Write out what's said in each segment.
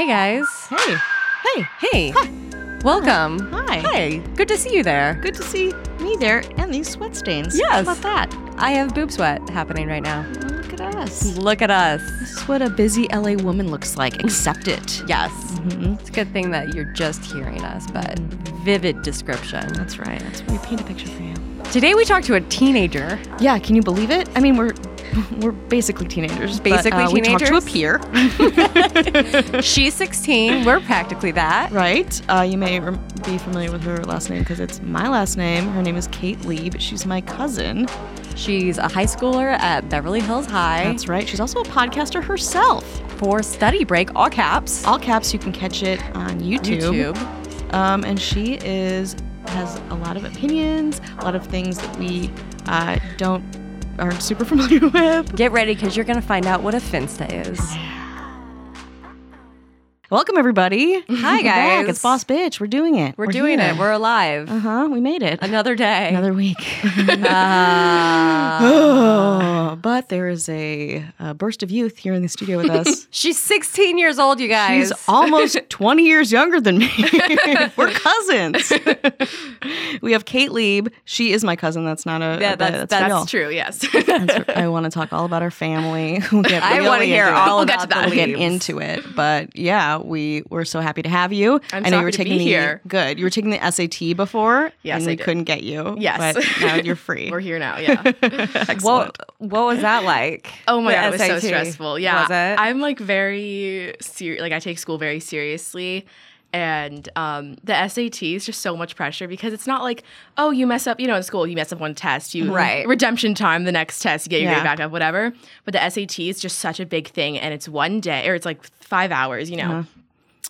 Hey guys. Hey. Hey. Hey. Welcome. Hi. Hi. Good to see you there. Good to see me there and these sweat stains. Yes. How about that? I have boob sweat happening right now. Look at us. Look at us. This is what a busy LA woman looks like. Accept it. Yes. Mhm. It's a good thing that you're just hearing us, but vivid description. That's right. That's we paint a picture for you. Today we talked to a teenager. Yeah, can you believe it? I mean, we're we're basically teenagers. but, Basically uh, We talked to a peer, She's 16. We're practically that. right? Uh, you may be familiar with her last name because it's my last name. Her name is Kate Lieb, but She's my cousin. She's a high schooler at Beverly Hills High That's right. She's also a podcaster herself. for study break, all caps. All caps. You can catch it on YouTube. YouTube. Um, and she is has a lot of opinions, a lot of things that we uh, don't aren't super familiar with. Get ready because you're going to find out what a finsta is. Welcome everybody. Hi, We're back. guys. It's Boss Bitch. We're doing it. We're, doing it. We're alive. uh huh. We made it. Another day. Another week. Ah. oh, but there is a, a burst of youth here in the studio with us. She's 16 years old, you guys. She's almost 20 years younger than me. We're cousins. we have Kate Lieb. She is my cousin. That's not a. Yeah, that's- that's real. True, yes. That's- I want to talk all about our family. We'll get I really want to hear into it. all We'll get about to that. the We'll get into it, but yeah, we we're so happy to have you. I'm I so know you were taking the here. good. You were taking the SAT before, Yes, and we couldn't get you. Yes. but now you're free. We're here now, yeah. What, what was that like? Oh my god, it was so stressful. Yeah. I'm like very serious like I take school very seriously. And um, the SAT is just so much pressure because it's not like, oh, you mess up, you know, in school, you mess up one test, you Right. redemption time, the next test, you get your Yeah. grade back up, whatever. But the SAT is just such a big thing, and it's one day or it's like five hours, you know. Uh-huh.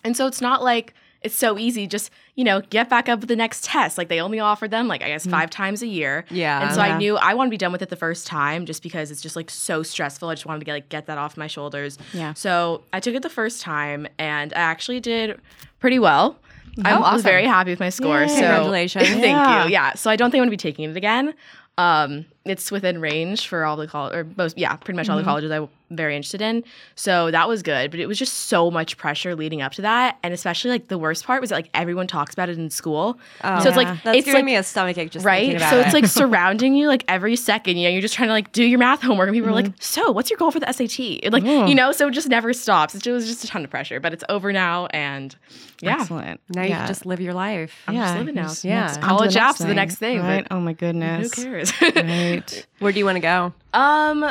And so it's not like it's so easy. Just you know, get back up with the next test. Like they only offer them like I guess five times a year. Yeah. And so Yeah. I knew I want to be done with it the first time, just because it's just like so stressful. I just wanted to get like get that off my shoulders. Yeah. So I took it the first time, and I actually did pretty well. I Oh, was awesome. very happy with my score. Yay. So Congratulations. Thank Yeah. you. Yeah. So I don't think I'm gonna be taking it again. Um, it's within range for all the college or most, yeah, pretty much all Mm-hmm. the colleges I'm very interested in. So that was good, but it was just so much pressure leading up to that, and especially like the worst part was that like everyone talks about it in school. so it's like Oh, That's it's giving like me a stomachache just right. about So it. it's like surrounding you like every second. You know, you're just trying to like do your math homework, and people are Mm-hmm. like, "So, what's your goal for the SAT?" Like, Mm. you know, so it just never stops. It was just a ton of pressure, but it's over now, and yeah, Excellent. now you yeah. can just live your life. I'm just living now. Yeah. next- College apps is the next thing, Right? Oh my goodness. who cares? Right. Where do you want to go? Um,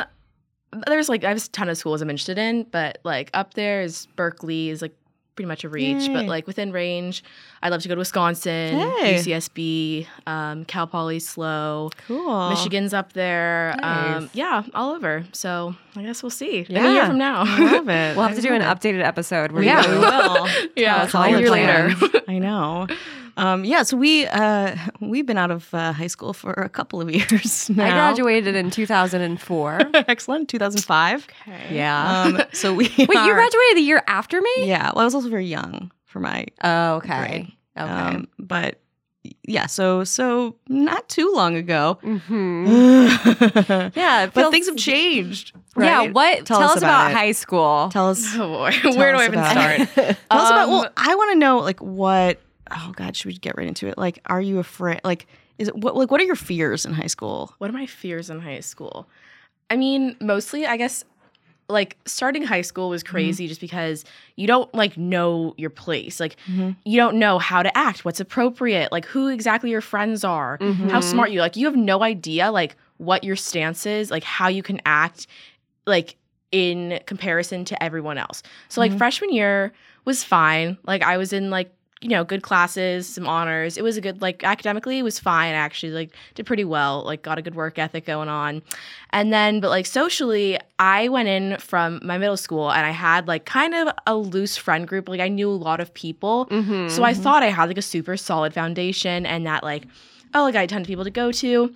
there's like I have a ton of schools I'm interested in, but like up there is Berkeley is like pretty much a reach, Yay. but like within range, I'd love to go to Wisconsin, Hey. UCSB, um, Cal Poly SLO, Cool. Michigan's up there, Nice. um, yeah, all over. So I guess we'll see in a Yeah. year from now. I love it. We'll have I to do an it. updated episode. Where Yeah, you we will. yeah, us all a your year later. I know. Um, yeah, so we uh, we've been out of uh, high school for a couple of years now. I graduated in 2004. Excellent, 2005. Okay. yeah. Um, so we Wait, you graduated the year after me? Yeah, well, I was also very young for my Oh, okay. grade. Okay. Um, but yeah, so so not too long ago. hmm yeah, Yeah, it but things have changed. Right? Yeah. What? Tell Tell, us us about about, high school. Tell us. Oh boy, Tell where do I even start? it. Tell us about. Um, Well, I want to know like what. Oh God, should we get right into it? Like, are you afraid? Like, is it what? Like, what are your fears in high school? What are my fears in high school? I mean, mostly, I guess, like starting high school was crazy just because you don't like know your place. Like, Mhm. you don't know how to act, what's appropriate, like who exactly your friends are, how Mhm. smart you. Like, you have no idea like what your stance is, like how you can act, like in comparison to everyone else. So like Mhm. freshman year was fine. Like I was in like you know good classes, some honors. It was a good like academically it was fine. I actually like did pretty well. Like got a good work ethic going on. And then but like socially, I went in from my middle school and I had like kind of a loose friend group. Like I knew a lot of people. Mm-hmm. So I thought I had like a super solid foundation and that like oh like I had a ton of people to go to.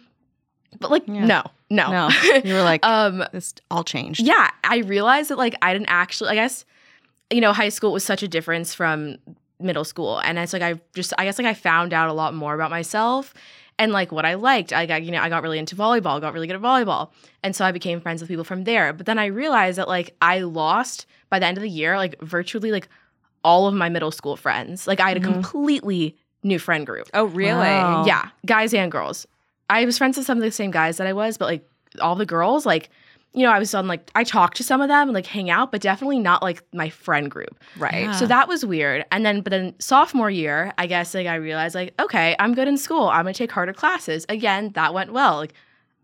But like Yeah. no, no. No, you were like, um this all changed. yeah, I realized that like I didn't actually I guess you know, high school was such a difference from middle school. And it's like I just I guess like I found out a lot more about myself and like what I liked. I got, you know, I got really into volleyball, got really good at volleyball. And so I became friends with people from there. But then I realized that like I lost by the end of the year, like virtually like all of my middle school friends. Like I had Mhm. a completely new friend group. Oh, really? Wow. Yeah, guys and girls. I was friends with some of the same guys that I was, but like all the girls, like, you know, I was on like I talked to some of them and like hang out, but definitely not like my friend group. Right. Yeah. So that was weird. And then but then sophomore year, I guess like I realized like, okay, I'm good in school. I'm gonna take harder classes. Again, that went well. Like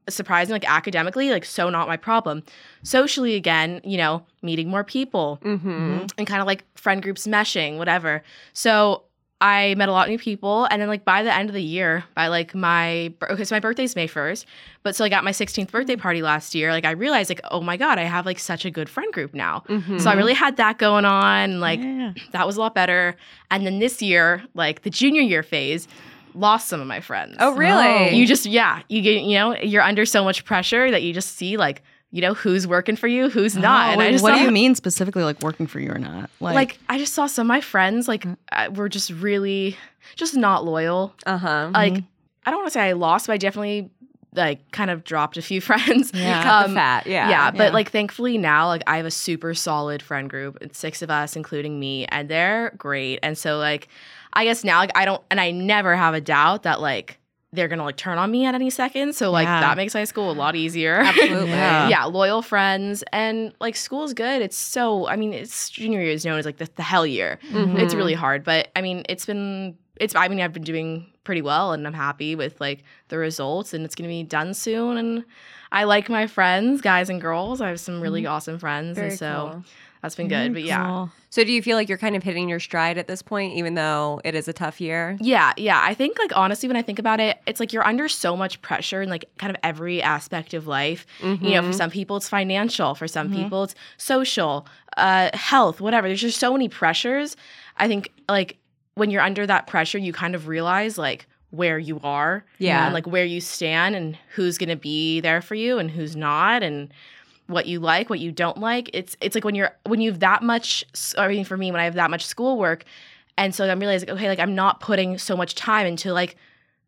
surprising, like academically, like so not my problem. Socially again, you know, meeting more people Mm-hmm. and kind of like friend groups meshing, whatever. So I met a lot of new people, and then like by the end of the year, by like my okay, so my birthday's May first, but so I got my 16th birthday party last year. Like I realized like oh my god, I have like such a good friend group now. Mm-hmm. So I really had that going on. Like Yeah. that was a lot better. And then this year, like the junior year phase, lost some of my friends. oh, really? You just yeah, you get you know you're under so much pressure that you just see like you know who's working for you, who's not. Oh, and I just what do you mean specifically, like working for you or not? like, I just saw some of my friends like uh, were just really just not loyal. uh huh. Like I don't want to say I lost, but I definitely like kind of dropped a few friends. Yeah. Cut the Um, fat. Yeah. Yeah, but Yeah. like thankfully now, like I have a super solid friend group. It's six of us, including me, and they're great. And so like, I guess now like I don't, and I never have a doubt that like they're gonna like turn on me at any second. So like Yeah. that makes high school a lot easier. Absolutely. Yeah. yeah, loyal friends, and like school's good. It's so I mean, it's junior year is known as like the, the hell year. Mhm. It's really hard, but I mean, it's been it's I mean I've been doing pretty well, and I'm happy with like the results, and it's gonna be done soon, and. I like my friends, guys and girls. I have some really awesome friends, Very and so cool. That's been good. Mm-hmm. But yeah, Cool. So do you feel like you're kind of hitting your stride at this point, even though it is a tough year? Yeah, yeah. I think like honestly, when I think about it, it's like you're under so much pressure in like kind of every aspect of life. You know, for mm-hmm. some people it's financial, for some mm-hmm. people it's social, uh, health, whatever. There's just so many pressures. I think like when you're under that pressure, you kind of realize like where you are, Yeah. and like where you stand, and who's gonna be there for you and who's not, and what you like, what you don't like. It's it's like when you're when you have that much. I mean, for me, when I have that much schoolwork, and so I'm realizing, okay, like I'm not putting so much time into like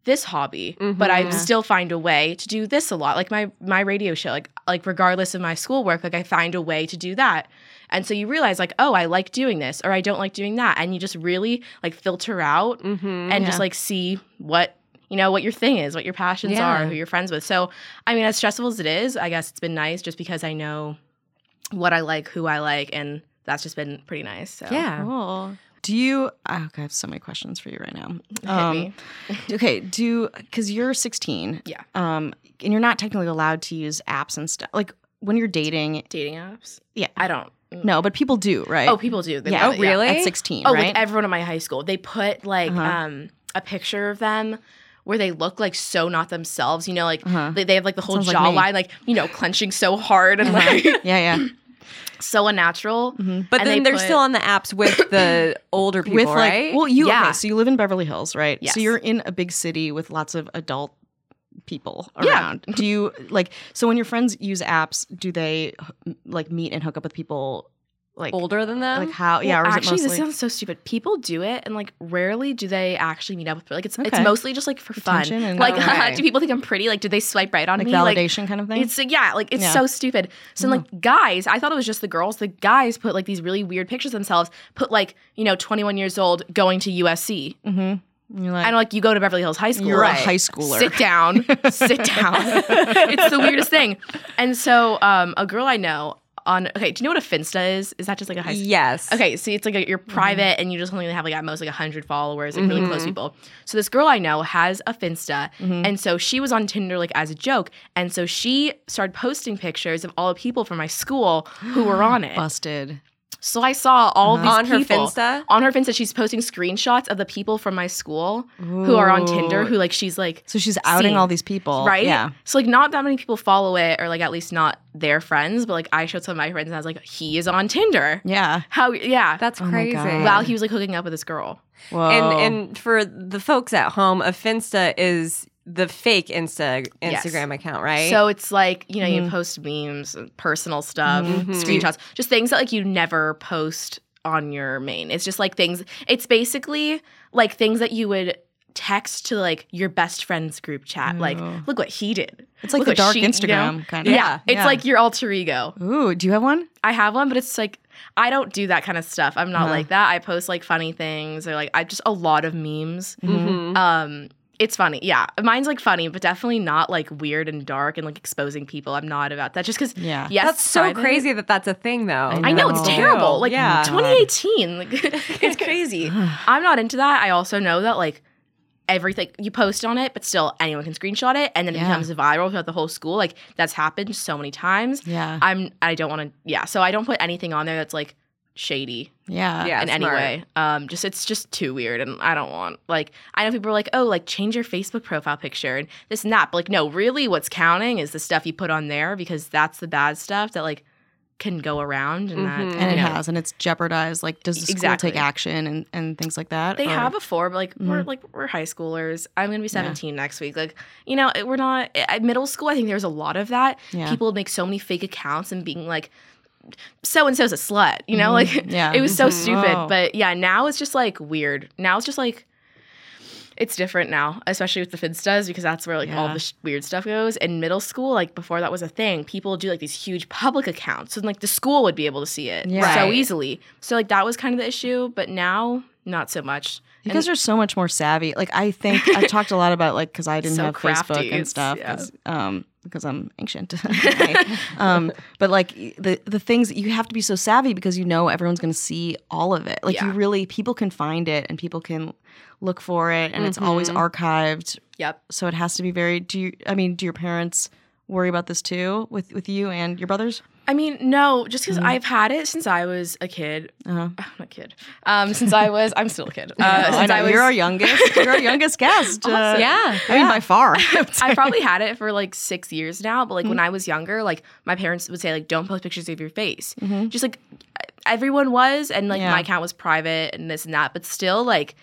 this hobby, but I Mhm. still find a way to do this a lot. Like my my radio show, like like regardless of my schoolwork, like I find a way to do that. And so you realize like, oh, I like doing this or I don't like doing that, and you just really like filter out Mm-hmm. and just like see what you know what your thing is, what your passions Yeah. are, who you're friends with. So I mean, as stressful as it is, I guess it's been nice just because I know what I like, who I like, and that's just been pretty nice. So yeah. Cool. Do you? oh, okay, I have so many questions for you right now. Um, okay, do because you're 16. Yeah. Um, and you're not technically allowed to use apps and stuff. Like when you're dating, dating apps. Yeah. I don't. no, but people do, right? Oh, people do. They yeah. Oh, really? At 16, Oh, right? like everyone in my high school, they put like Uh-huh. um a picture of them where they look like so not themselves. You know, like Uh-huh. they, they have like the whole sounds like jawline, like, you know, clenching so hard and Uh-huh. like yeah, yeah. so unnatural. Mhm. But And then they they're put- still on the apps with the older people, With like, right? well, you Yeah. okay? So you live in Beverly Hills, right? Yes. So you're in a big city with lots of adult people Yeah. around. Do you like? So when your friends use apps, do they like meet and hook up with people like older than them. like how? Well, yeah, or actually, it this sounds so stupid. People do it, and like rarely do they actually meet up with. Like it's it's mostly just like for fun. And- Like, Okay. do people think I'm pretty? Like, do they swipe right on like me? validation kind of thing? It's yeah, like it's Yeah. so stupid. So like guys, I thought it was just the girls. The guys put like these really weird pictures of themselves. Put like you know, 21 years old, going to USC. mm-hmm. You're like, And like you go to Beverly Hills High School. you're Right. a high schooler. Sit down, sit down. it's the weirdest thing. And so um, a girl I know on okay, do you know what a Finsta is? Is that just like a high school? yes. Okay, see, it's like a, you're private and you just only have like at most like hundred followers, like really close Mhm. people. So this girl I know has a Finsta, Mhm. and so she was on Tinder like as a joke, and so she started posting pictures of all the people from my school who were on it. Busted. So I saw all Uh-huh. these On her Finsta. on her Finsta. She's posting screenshots of the people from my school who are on Tinder, who like she's like So she's outing seen. all these people, right? Yeah. So like not that many people follow it, or like at least not their friends, but like I showed some of my friends and I was like, he is on Tinder. Yeah. How? Yeah. That's Oh crazy. God. While he was like hooking up with this girl. Whoa. and and for the folks at home, a Finsta is the fake Insta Yes. Instagram account, right? So it's like, you know, you Mhm. post memes, personal stuff, Mhm. screenshots, just things that like you never post on your main. It's just like things it's basically like things that you would text to like your best friend's group chat. Like, look what he did. it's like look the dark she- you know? Instagram kind of. Yeah. of. It's like your alter ego. Ooh, do you have one? I have one, but it's like I don't do that kind of stuff. I'm not Uh-huh. like that. I post like funny things or like I just a lot of memes. Mhm. Um, it's funny. Yeah, mine's like funny, but definitely not like weird and dark and like exposing people. I'm not about that. Just because. Yeah. Yes, That's so private- crazy that that's a thing, though. I I know it's terrible. Like yeah. 2018, like it's crazy. I'm not into that. I also know that like everything you post on it, but still anyone can screenshot it, and then it becomes viral throughout the whole school. Like that's happened so many times. Yeah. I'm. I don't want to. Yeah. So I don't put anything on there that's like shady yeah. Yeah, in any smart. way. Um, just it's just too weird, and I don't want like I know people are like, oh, like change your Facebook profile picture and this and that, but like no, really, what's counting is the stuff you put on there because that's the bad stuff that like can go around and Mhm. that And it know, has, and it's jeopardized. Like, does the school Exactly. take action and, and things like that? They or- have before, but like we're Mhm. like we're high schoolers. I'm gonna be Yeah. 17 next week. Like you know, we're not at middle school. I think there's a lot of that. Yeah. People make so many fake accounts and being like, so and so's a slut. You know, Mhm. like Yeah. it was so Mhm. stupid. Whoa. But yeah, now it's just like weird. Now it's just like it's different now, especially with the Finstas because that's where like all Yeah. the sh- weird stuff goes. In middle school, like before that was a thing, people would do like these huge public accounts, and like the school would be able to see it Yeah. so Right. easily. So like that was kind of the issue, but now not so much. You And- guys are so much more savvy. Like I think I talked a lot about like because I didn't So have crafty, Facebook and stuff yeah. um because I'm ancient. Um, but like the the things you have to be so savvy because you know everyone's going to see all of it. Like you really people can find it and people can look for it and it's always Mm-hmm. archived. Yep. So it has to be very. Do you? I mean, do your parents worry about this too with with you and your brothers? I mean, no, just Mm-hmm. because I've had it since I was a kid. Uh-huh. I'm not a kid. Um, since I was, I'm still a kid. Uh, I since know I was, you're our youngest. You're our youngest guest. Uh, Yeah. I mean by far. I probably had it for like six years now, but like Mm-hmm. when I was younger, like my parents would say like, don't post pictures of your face. Mhm. Just like everyone was, and like Yeah. my account was private and this and that, but still like.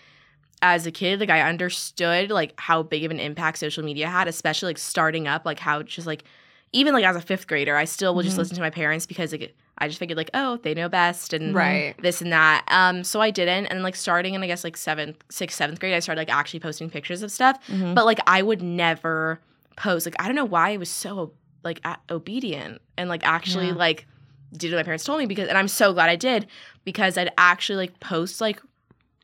As a kid, like I understood like how big of an impact social media had, especially like starting up, like how just like even like as a fifth grader, I still would just Mhm. listen to my parents because like I just figured like, oh, they know best and Right. this and that. Um, so I didn't, and like starting in I guess like seventh, sixth, seventh grade, I started like actually posting pictures of stuff. Mhm. But like I would never post. Like I don't know why I was so like a- obedient and like actually Yeah. like did what my parents told me because, and I'm so glad I did because I'd actually like post like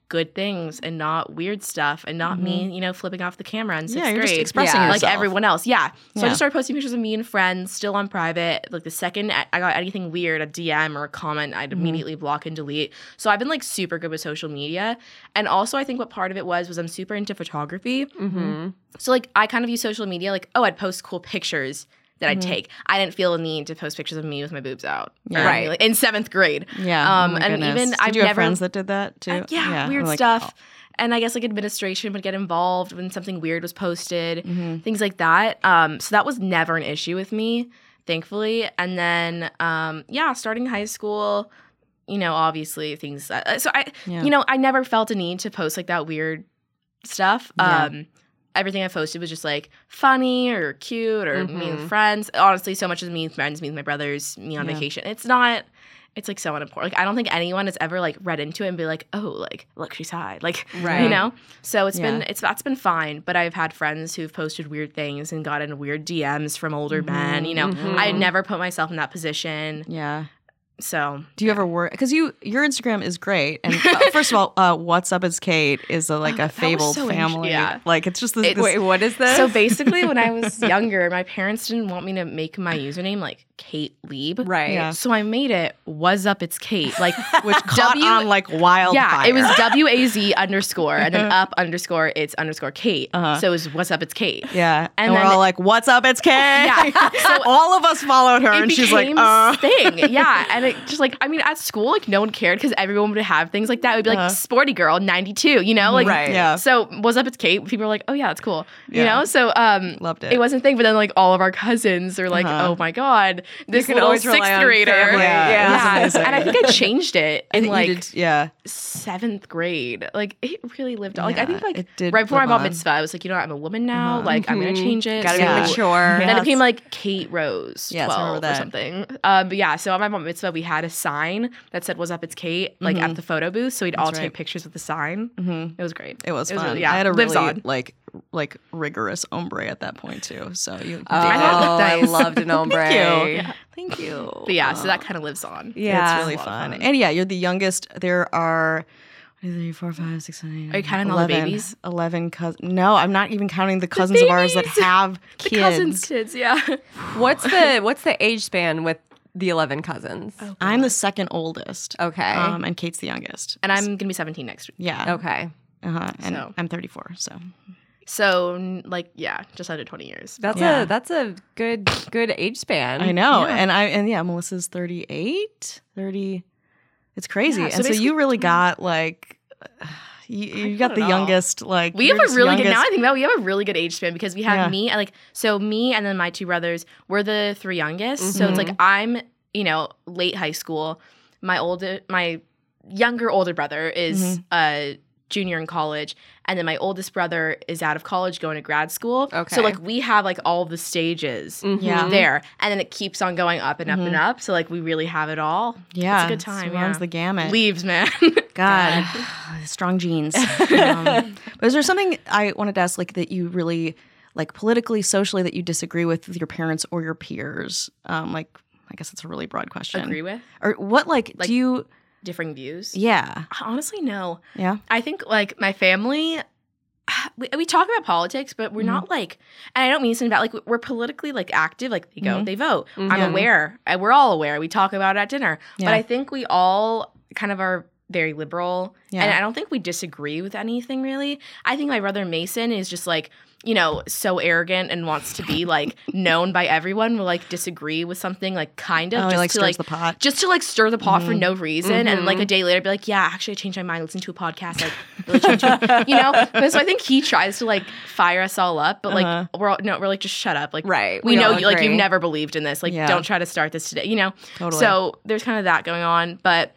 good things and not weird stuff and not me, you know, flipping off the camera in sixth Mm-hmm. yeah, you're grade just expressing Yeah. like yourself. everyone else. Yeah. So I just started posting pictures of me and friends, still on private. Like the second I got anything weird, a DM or a comment, I'd Mhm. immediately block and delete. So I've been like super good with social media. And also I think what part of it was was I'm super into photography. Mm-hmm. So like I kind of use social media like, oh, I'd post cool pictures that I'd Mhm. take. I didn't feel a need to post pictures of me with my boobs out. Yeah. Right. like, in seventh grade. Yeah. Um, oh and goodness. even Did I've you have never- friends that did that too? Uh, yeah, or weird like, stuff. And I guess like administration would get involved when something weird was posted oh, mhm. things like that. Um, so that was never an issue with me, thankfully. And then, um, yeah, starting high school, you know, obviously things. Uh, so I, Yeah. you know, I never felt a need to post like that weird stuff. Yeah. Everything I posted was just like funny or cute or me Mm-hmm. with friends. Honestly, so much as me with friends, me with my brothers, me on Yeah. vacation. It's not. It's like so unimportant. Like I don't think anyone has ever like read into it and be like, oh, like look, she's high. Like Right. you know so it's Yeah. been it's that's been fine but i've had friends who've posted weird things and gotten weird dms from older men you know Mhm. i had never put myself in that position Yeah. So Do you ever worry? Because you, your Instagram is great, and uh, first of all, uh, "What's Up?" It's Kate is a, like Oh, a fabled so family. yeah. Like it's just this. It- this Wait, what is this? so basically when i was younger my parents didn't want me to make my username like kate lieb right. Yeah. so i made it was up it's kate like which caught W- on like wildfire. yeah it was w-a-z underscore and then up underscore it's underscore kate Uh-huh. so it was what's up it's kate Yeah, and, And we're then- all like, "What's up? It's Kate." Yeah. So- all of us followed her, it and she's like, "Uh." thing. Yeah. And it just like, I mean, at school, like no one cared because everyone would have things like that. It would be like Uh-huh. sporty girl 92, you know? Like, Right. Yeah, so what's up? It's Kate. People are like, oh yeah, that's cool. You Yeah. know? So, um, loved it. it wasn't a thing, but then like all of our cousins are like, Uh-huh. oh my God, this can little always rely sixth on grader. family. Yeah, Yeah. Yeah. And I think I changed it in like did- yeah, seventh grade. Like it really lived on. Like I think like it did right before I live bar on. mitzvah, I was like, you know, what, I'm a woman now. Uh-huh. Like I'm gonna Mhm. change it. Gotta Yeah. be mature. Then it became like Kate Rose, Yes, 12 remember or that. something. Um, but yeah, so on my bat mitzvah, we had a sign that said, What's up, it's Kate, like Mhm. at the photo booth. So we'd all That's take pictures with the sign. hmm It was great. it was It was fun. really- yeah, I had a lives really on. like like rigorous ombre at that point too. So you, Oh, did it. I loved an ombre. Thank you. Yeah. Thank you. But yeah, so that kind of lives on. Yeah. it's really a lot of fun. fun. And yeah, you're the youngest. There are one, two, three, four, five, six, seven, eight, Are you counting all the 11 babies? Eleven cousins. No, I'm not even counting the cousins of ours that babies! have The cousins' kids, yeah. What's the what's the age span with the eleven cousins? I'm the second oldest. Okay. Um, and Kate's the youngest. And I'm gonna be 17 next week. Yeah. okay. Uh-huh. And So. I'm 34. So So like yeah, just under 20 years. That's Yeah. a that's a good good age span. I know. Yeah. And I and yeah, Melissa's 38, 30. It's crazy. Yeah, so and so you really got like you, you got got the it all. youngest like We have a just really good now I think about it, we have a really good age span because we have Yeah. me and like so me and then my two brothers, we're the three youngest. So it's Mm-hmm. like I'm, you know, late high school. My older my younger older brother is Mm-hmm. a junior in college and then my oldest brother is out of college going to grad school. Okay. So like we have like all the stages Mhm. There and then it keeps on going up and up and up. So like we really have it all. Yeah. It's a good time. It runs yeah. the gamut. Leaves, man. God, strong genes. Um, but is there something I wanted to ask, like that you really like politically, socially, that you disagree with with your parents or your peers? Um, like, I guess it's a really broad question. Agree with Or what, like, Like- do you? Differing views. Yeah, Honestly, no. yeah. I think like my family, we, we talk about politics, but we're not like, and I don't mean something about like we're politically like active. Like they go, Mhm. they vote. I'm aware. I, we're all aware. We talk about it at dinner. Yeah. But I think we all kind of are very liberal, Yeah. and I don't think we disagree with anything really. I think my brother Mason is just like. You know, so arrogant and wants to be like known by everyone. Will like disagree with something, like kind of Oh, just like to like the pot. just to like stir the pot for Mhm. no reason, and like a Mhm. day later be like, yeah, actually I changed my mind, listen to a podcast, like really changed you know. But so I think he tries to like fire us all up, but like Uh-huh. we're all, no, we're like just shut up, like Right. we, know you like you've never believed in this, like Yeah. don't try to start this today, you know. Totally. So there's kind of that going on, but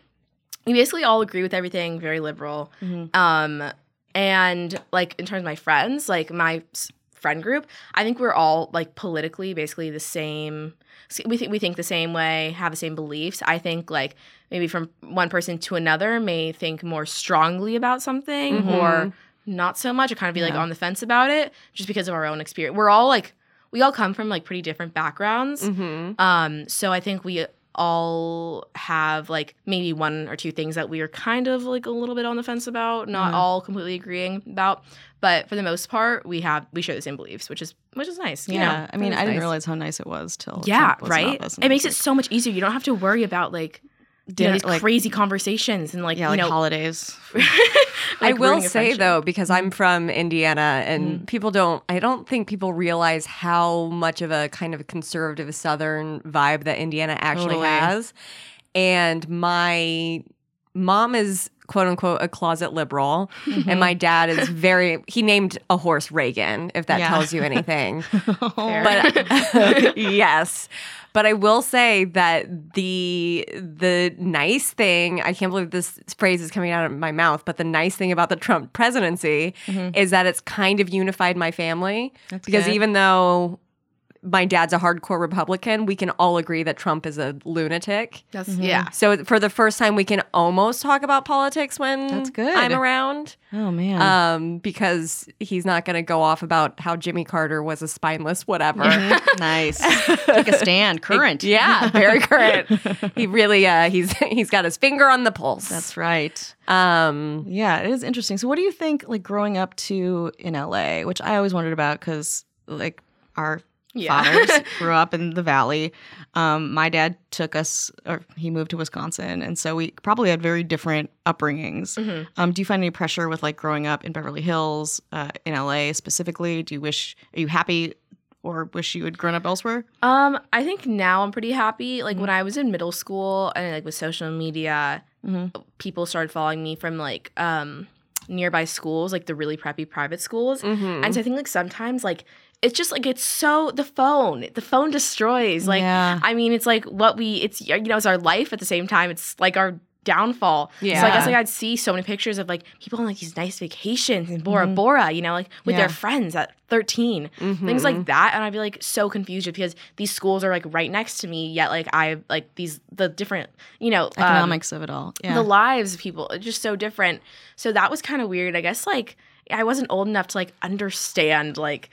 we basically all agree with everything, very liberal. Mhm. Um, and like in terms of my friends, like my friend group, I think we're all like politically basically the same. We think we think the same way, have the same beliefs. I think like maybe from one person to another may think more strongly about something Mhm. or not so much, or kind of be like on the fence about it, just because of our own experience. We're all like we all come from like pretty different backgrounds. Mhm. Um, so I think we all have like maybe one or two things that we are kind of like a little bit on the fence about, not Mhm. all completely agreeing about. But for the most part, we have we share the same beliefs, which is which is nice. You yeah, I mean, I is didn't realize how nice it was till Yeah, Trump right. It makes it so much easier. You don't have to worry about like know, Dinner- these like- crazy conversations and like like, yeah, you like know holidays. I will say friendship. though, because I'm from Indiana, and Mm-hmm. people don't. I don't think people realize how much of a kind of conservative Southern vibe that Indiana actually Totally. has. And my mom is quote unquote a closet liberal, and my dad is very. He named a horse Reagan, if that Yeah. tells you anything. Fair. but yes but i will say that the the nice thing i can't believe this phrase is coming out of my mouth but the nice thing about the trump presidency mm-hmm. is that it's kind of unified my family That's because good. even though my dad's a hardcore republican we can all agree that trump is a lunatic That's Mm-hmm. yeah. so for the first time we can almost talk about politics when That's good. i'm around oh man. um, because he's not going to go off about how Jimmy Carter was a spineless whatever. nice. Take a stand. Current. yeah, very current. he really uh, he's he's got his finger on the pulse. That's right. um, Yeah, it is interesting. So, what do you think, like growing up to in LA, which I always wondered about because, like, our Yeah. fathers grew up in the Valley. Um, my dad took us, or he moved to Wisconsin, and so we probably had very different upbringings. Mhm. Um, do you find any pressure with like growing up in Beverly Hills, uh, in LA specifically? Do you wish? Are you happy? Or wish you had grown up elsewhere? Um, I think now I'm pretty happy. Like Mm-hmm. when I was in middle school and like with social media, Mhm. people started following me from like um nearby schools, like the really preppy private schools. mhm. And so I think like sometimes like it's just like it's so the phone, the phone destroys. Like Yeah. I mean, it's like what we it's you know it's our life at the same time. It's like our downfall. yeah So I guess like I'd see so many pictures of like people on like these nice vacations in Bora Bora, you know, like with Yeah. their friends at 13 things Mhm. like that and i'd be like so confused because these schools are like right next to me yet like i like these the different you know um, Economics of it all. Yeah. the lives of people are just so different so that was kind of weird i guess like i wasn't old enough to like understand like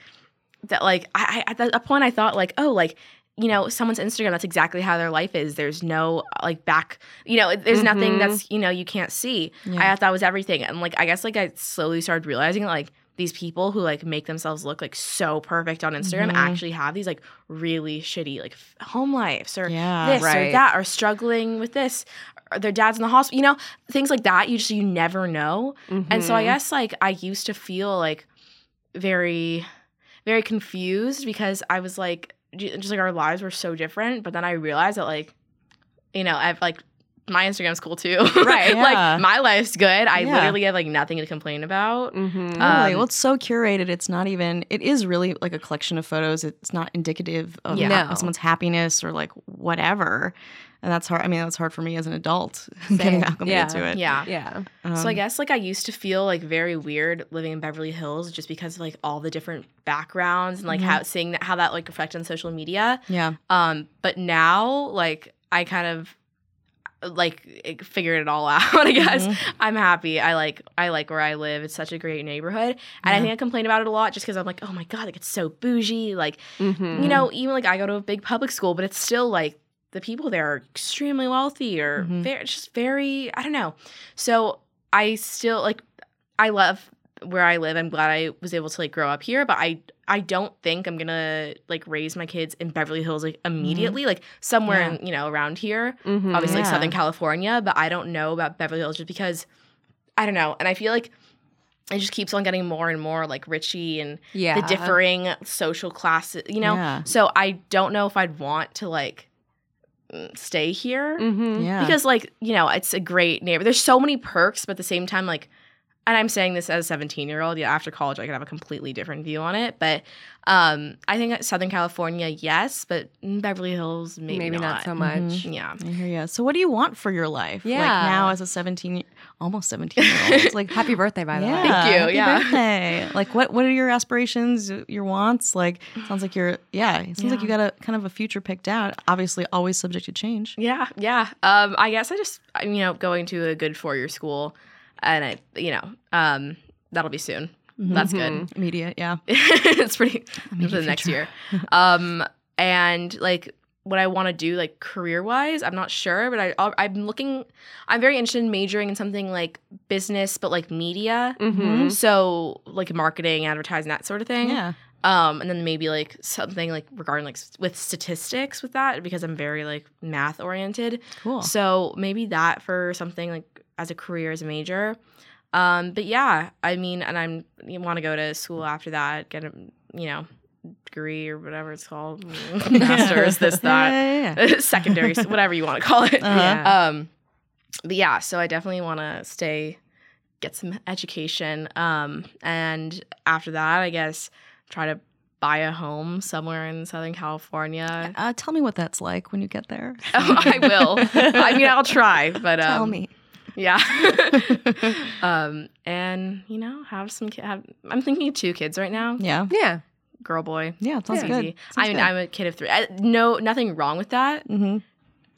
that like i, I at that point i thought like oh like you know someone's instagram that's exactly how their life is there's no like back you know there's nothing Mhm. that's you know you can't see Yeah. i thought that was everything and like i guess like i slowly started realizing like these people who like make themselves look like so perfect on instagram Mhm. actually have these like really shitty like f- home lives or Yeah. this or that or struggling with this or their dad's in the hospital you know things like that you just you never know and so I Mhm. guess like I used to feel like very, very confused because I was like, just like our lives were so different. But then I realized that like, you know, I've like my Instagram's cool too. Right. Yeah. like my life's good. I Yeah. literally have like nothing to complain about. Mhm. Totally. Um, well, it's so curated. It's not even. It is really like a collection of photos. It's not indicative of, Yeah. No. of someone's happiness or like whatever. And that's hard. I mean, that's hard for me as an adult getting Same. acclimated Yeah. to it. yeah. yeah. so I Um, guess like I used to feel like very weird living in Beverly Hills just because of like all the different backgrounds and like Mhm. how seeing that how that like affected on social media. Yeah. Um, but now like I kind of like it- figured it all out. I guess Mhm. I'm happy. I like I like where I live. It's such a great neighborhood, and I think I complain about it a lot just because I'm like, oh my god, like it's so bougie. Like Mhm. you know, even like I go to a big public school, but it's still like the people there are extremely wealthy or Mhm. very just very I don't know. So I still like I love where I live. I'm glad I was able to like grow up here, but I I don't think I'm gonna like raise my kids in Beverly Hills like immediately, like somewhere Yeah. in you know around here Mhm. obviously like Southern California, but I don't know about Beverly Hills just because I don't know. And I feel like it just keeps on getting more and more like Richie and yeah. the differing social classes, you know? Yeah. So I don't know if I'd want to like stay here Mhm. Yeah. because like, you know, it's a great neighbor. There's so many perks, but at the same time like and I'm saying this as a 17 year old. Yeah, after college, I could have a completely different view on it. But um, I think Southern California, yes, but Beverly Hills, maybe, Maybe, not. so Mhm. much. Yeah. I hear you. So, what do you want for your life? Like Yeah. now, as a seventeen, almost seventeen year old, it's like Happy birthday, by the yeah, way. Thank you, happy yeah. birthday. Like, what what are your aspirations? Your wants? Like, sounds like you're yeah. It sounds like you got a kind of a future picked out. Obviously, always subject to change. Yeah, yeah. Um, I guess I just you know going to a good four year school, and I you know um that'll be soon. Mhm. That's good. Immediate, yeah. it's pretty for Immediate the next year. Um, and like what I want to do like career wise, I'm not sure, but I I'm looking. I'm very interested in majoring in something like business, but like media. Mhm. So like marketing, advertising, that sort of thing. Yeah. Um, and then maybe like something like regarding like with statistics with that because I'm very like math oriented. Cool. So maybe that for something like as a career as a major. Um, but yeah, I mean, and I'm want to go to school after that, get a you know degree or whatever it's called, masters, this that, Yeah, yeah, secondary, whatever you want to call it. Uh-huh. Yeah. Um, but yeah, so I definitely want to stay, get some education, um, and after that, I guess try to buy a home somewhere in Southern California. Uh, tell me what that's like when you get there. Oh, I will. I mean, I'll try, but um, tell me. Yeah. um, and you know, have some. ki- Have, I'm thinking of two kids right now. Yeah. Yeah. Girl, boy. Yeah. Sounds It's good. easy. I mean, I'm a kid of three. I, no, nothing wrong with that. mm-hmm.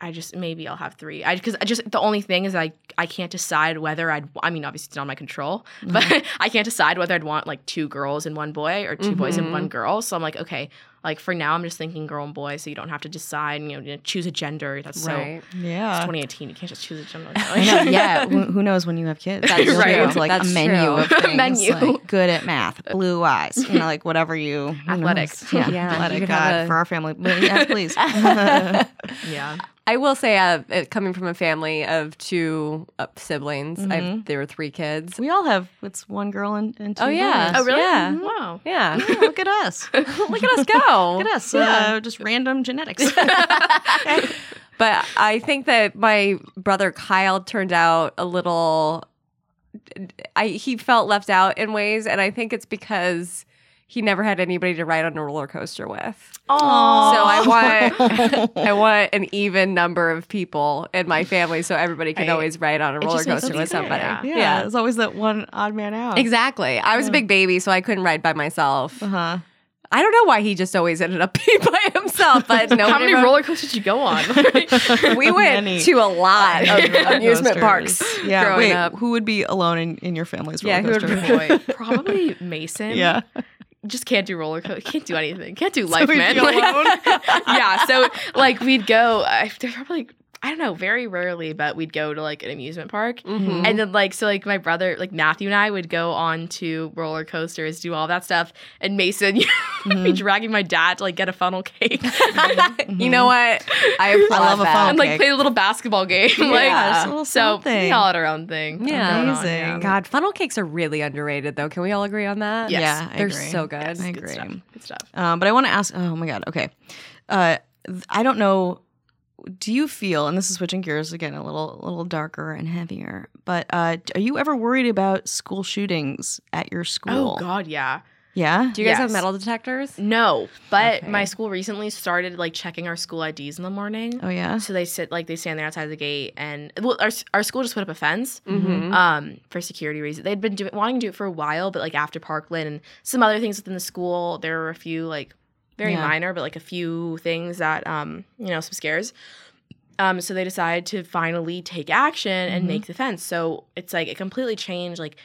I just maybe I'll have three. I because I just the only thing is I I can't decide whether I'd. I mean, obviously it's not my control, but I can't decide whether I'd want like two girls and one boy or 2 boys and Mhm. one girl. So I'm like, okay, like for now I'm just thinking girl and boy, so you don't have to decide. You know, choose a gender. That's so. Right. It's Yeah. 2018. You can't just choose a gender. I know, yeah. Who, who knows when you have kids? That's You'll true. have, like That's a menu true. of things. Menu. like, good at math, blue eyes, you know, like whatever you Athletics. Yeah, Yeah, athletic. God a- for our family. But yes, please. yeah. I will say, uh, coming from a family of two uh, siblings, I've, Mhm. there were three kids. we all have. It's one girl and, and two Oh, yeah. boys. Oh really? Yeah. Wow. Yeah. Yeah, look at us. Look at us go. Look at us. Yeah. Uh, just random genetics. But I think that my brother Kyle turned out a little. I he felt left out in ways, and I think it's because he never had anybody to ride on a roller coaster with. Oh. So I want I want an even number of people in my family, so everybody can Right. always ride on a roller coaster with somebody. yeah. yeah, there's always that one odd man out. Exactly. I was a big baby, so I couldn't ride by myself. Uh huh. I don't know why he just always ended up being by himself, but no. How many roller coasters did you go on? we went Many. to a lot of amusement parks Yeah. growing Wait, up. who would be alone in, in your family's roller Yeah, who would coaster? be- probably Mason. yeah. Just can't do roller coaster, can't do anything, can't do life, we'd man. Like- yeah, so like we'd go. I, there's probably I don't know, very rarely, but we'd go to like an amusement park. Mhm. And then like so like my brother like Matthew and I would go on to roller coasters, do all that stuff, and Mason Mm-hmm. be dragging my dad to like get a funnel cake you know what? I applaud love a that. funnel and like play a little basketball game. Yeah, like just a little so something. we all had our own thing. Yeah. going on, Amazing. yeah. God, funnel cakes are really underrated, though. Can we all agree on that? Yes. Yeah, I they're agree. so good. I Good agree. stuff. Good stuff. Um, but I want to ask. Oh my god. Okay. Uh, th- I don't know. Do you feel? And this is switching gears again, a little, a little darker and heavier. But uh, are you ever worried about school shootings at your school? Oh God, yeah. Yeah. Do you guys have metal detectors? No, but Okay. my school recently started like checking our school IDs in the morning. Oh yeah. So they sit like they stand there outside the gate, and well, our our school just put up a fence, Mm-hmm. um, for security reasons. They'd been doing wanting to do it for a while, but like after Parkland and some other things within the school, there were a few like very Yeah. minor, but like a few things that um, you know, some scares. Um, so they decide to finally take action and Mhm. make the fence. So it's like it completely changed like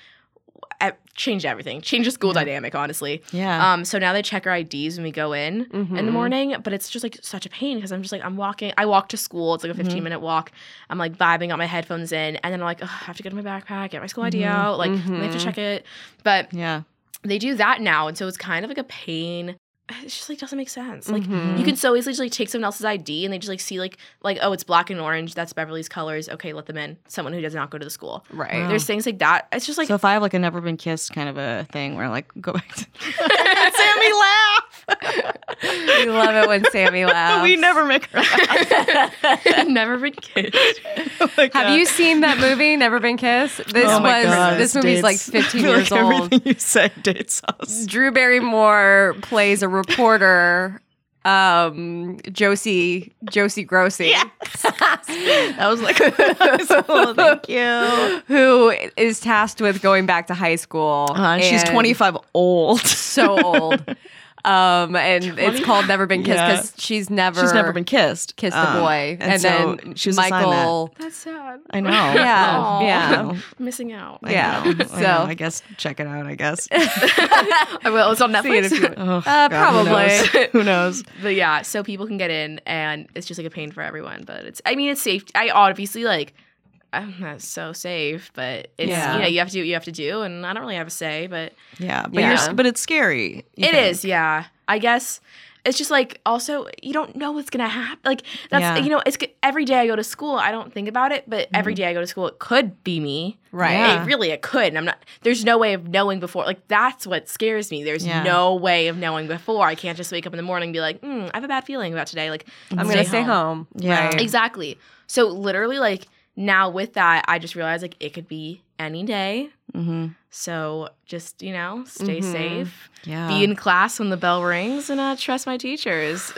changed everything, changed the school Yeah. dynamic, honestly. Yeah. Um, so now they check our IDs when we go in in the morning, but it's just like such a pain because I'm just like I'm walking. I walk to school. It's like a 15 Mhm. minute walk. I'm like vibing, got my headphones in, and then I'm like, I have to get to my backpack, get my school ID Mhm. out. Like they have to Mhm. check it, but yeah. they do that now, and so it's kind of like a pain. It's just like doesn't make sense. Like Mhm. you can so easily just like take someone else's ID and they just like see like like oh it's black and orange. That's Beverly's colors. Okay, let them in. Someone who does not go to the school. right. Wow. There's things like that. It's just like so if I have like a never been kissed kind of a thing where like go back to Sammy laugh. we love it when Sammy laughs. we never make her laugh. never been kissed. Oh Have you seen that movie, Never Been Kissed? This Oh was God, this it movie's like 15 I feel years like old. Everything you say dates us. Drew Barrymore plays a reporter, um, Josie Josie Grossi. That was like, oh, thank you. who is tasked with going back to high school. Uh, she's 25 old. so old. Um, and it's called Never Been Kissed Yeah. because she's never She's never been kissed. kissed a Um, boy. and, And, so then she was assigned that. Michael. That's sad. I know. Yeah, Aw. yeah. Missing out. I Yeah, know. I so- know. I guess check it out. I guess. I will. It's on See it Netflix. if you. Oh, Uh, God, who probably. knows? Who knows? but yeah, so people can get in, and it's just like a pain for everyone. But it's, I mean, it's safe. I obviously like, I'm not so safe, but it's Yeah. you know you have to do what you have to do, and I don't really have a say, but Yeah, but Yeah. you're but it's scary. it think. is. Yeah, I guess. It's just like also you don't know what's gonna happen. Like that's Yeah. you know it's every day I go to school I don't think about it, but every day I go to school it could be me. Right. Yeah. It really it could. And I'm not there's no way of knowing before. Like that's what scares me. There's Yeah. no way of knowing before. I can't just wake up in the morning and be like, mm, I have a bad feeling about today. Like I'm gonna stay home. Yeah. Right. Exactly. So literally like now with that, I just realized like it could be any day. Mm-hmm. So just, you know, stay Mhm. safe. Yeah. Be in class when the bell rings and uh, trust my teachers.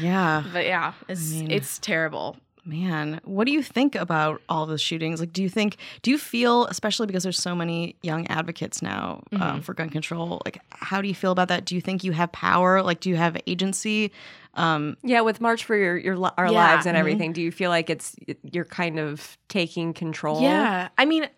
yeah. but yeah, it's mean- it's terrible. Man, what do you think about all the shootings? Like, do you think, do you feel, especially because there's so many young advocates now um, Mhm. for gun control, like, how do you feel about that? Do you think you have power? Like, do you have agency? Um, Yeah, with March for your your our Yeah. lives and Mhm. everything, do you feel like it's you're kind of taking control? Yeah. I mean,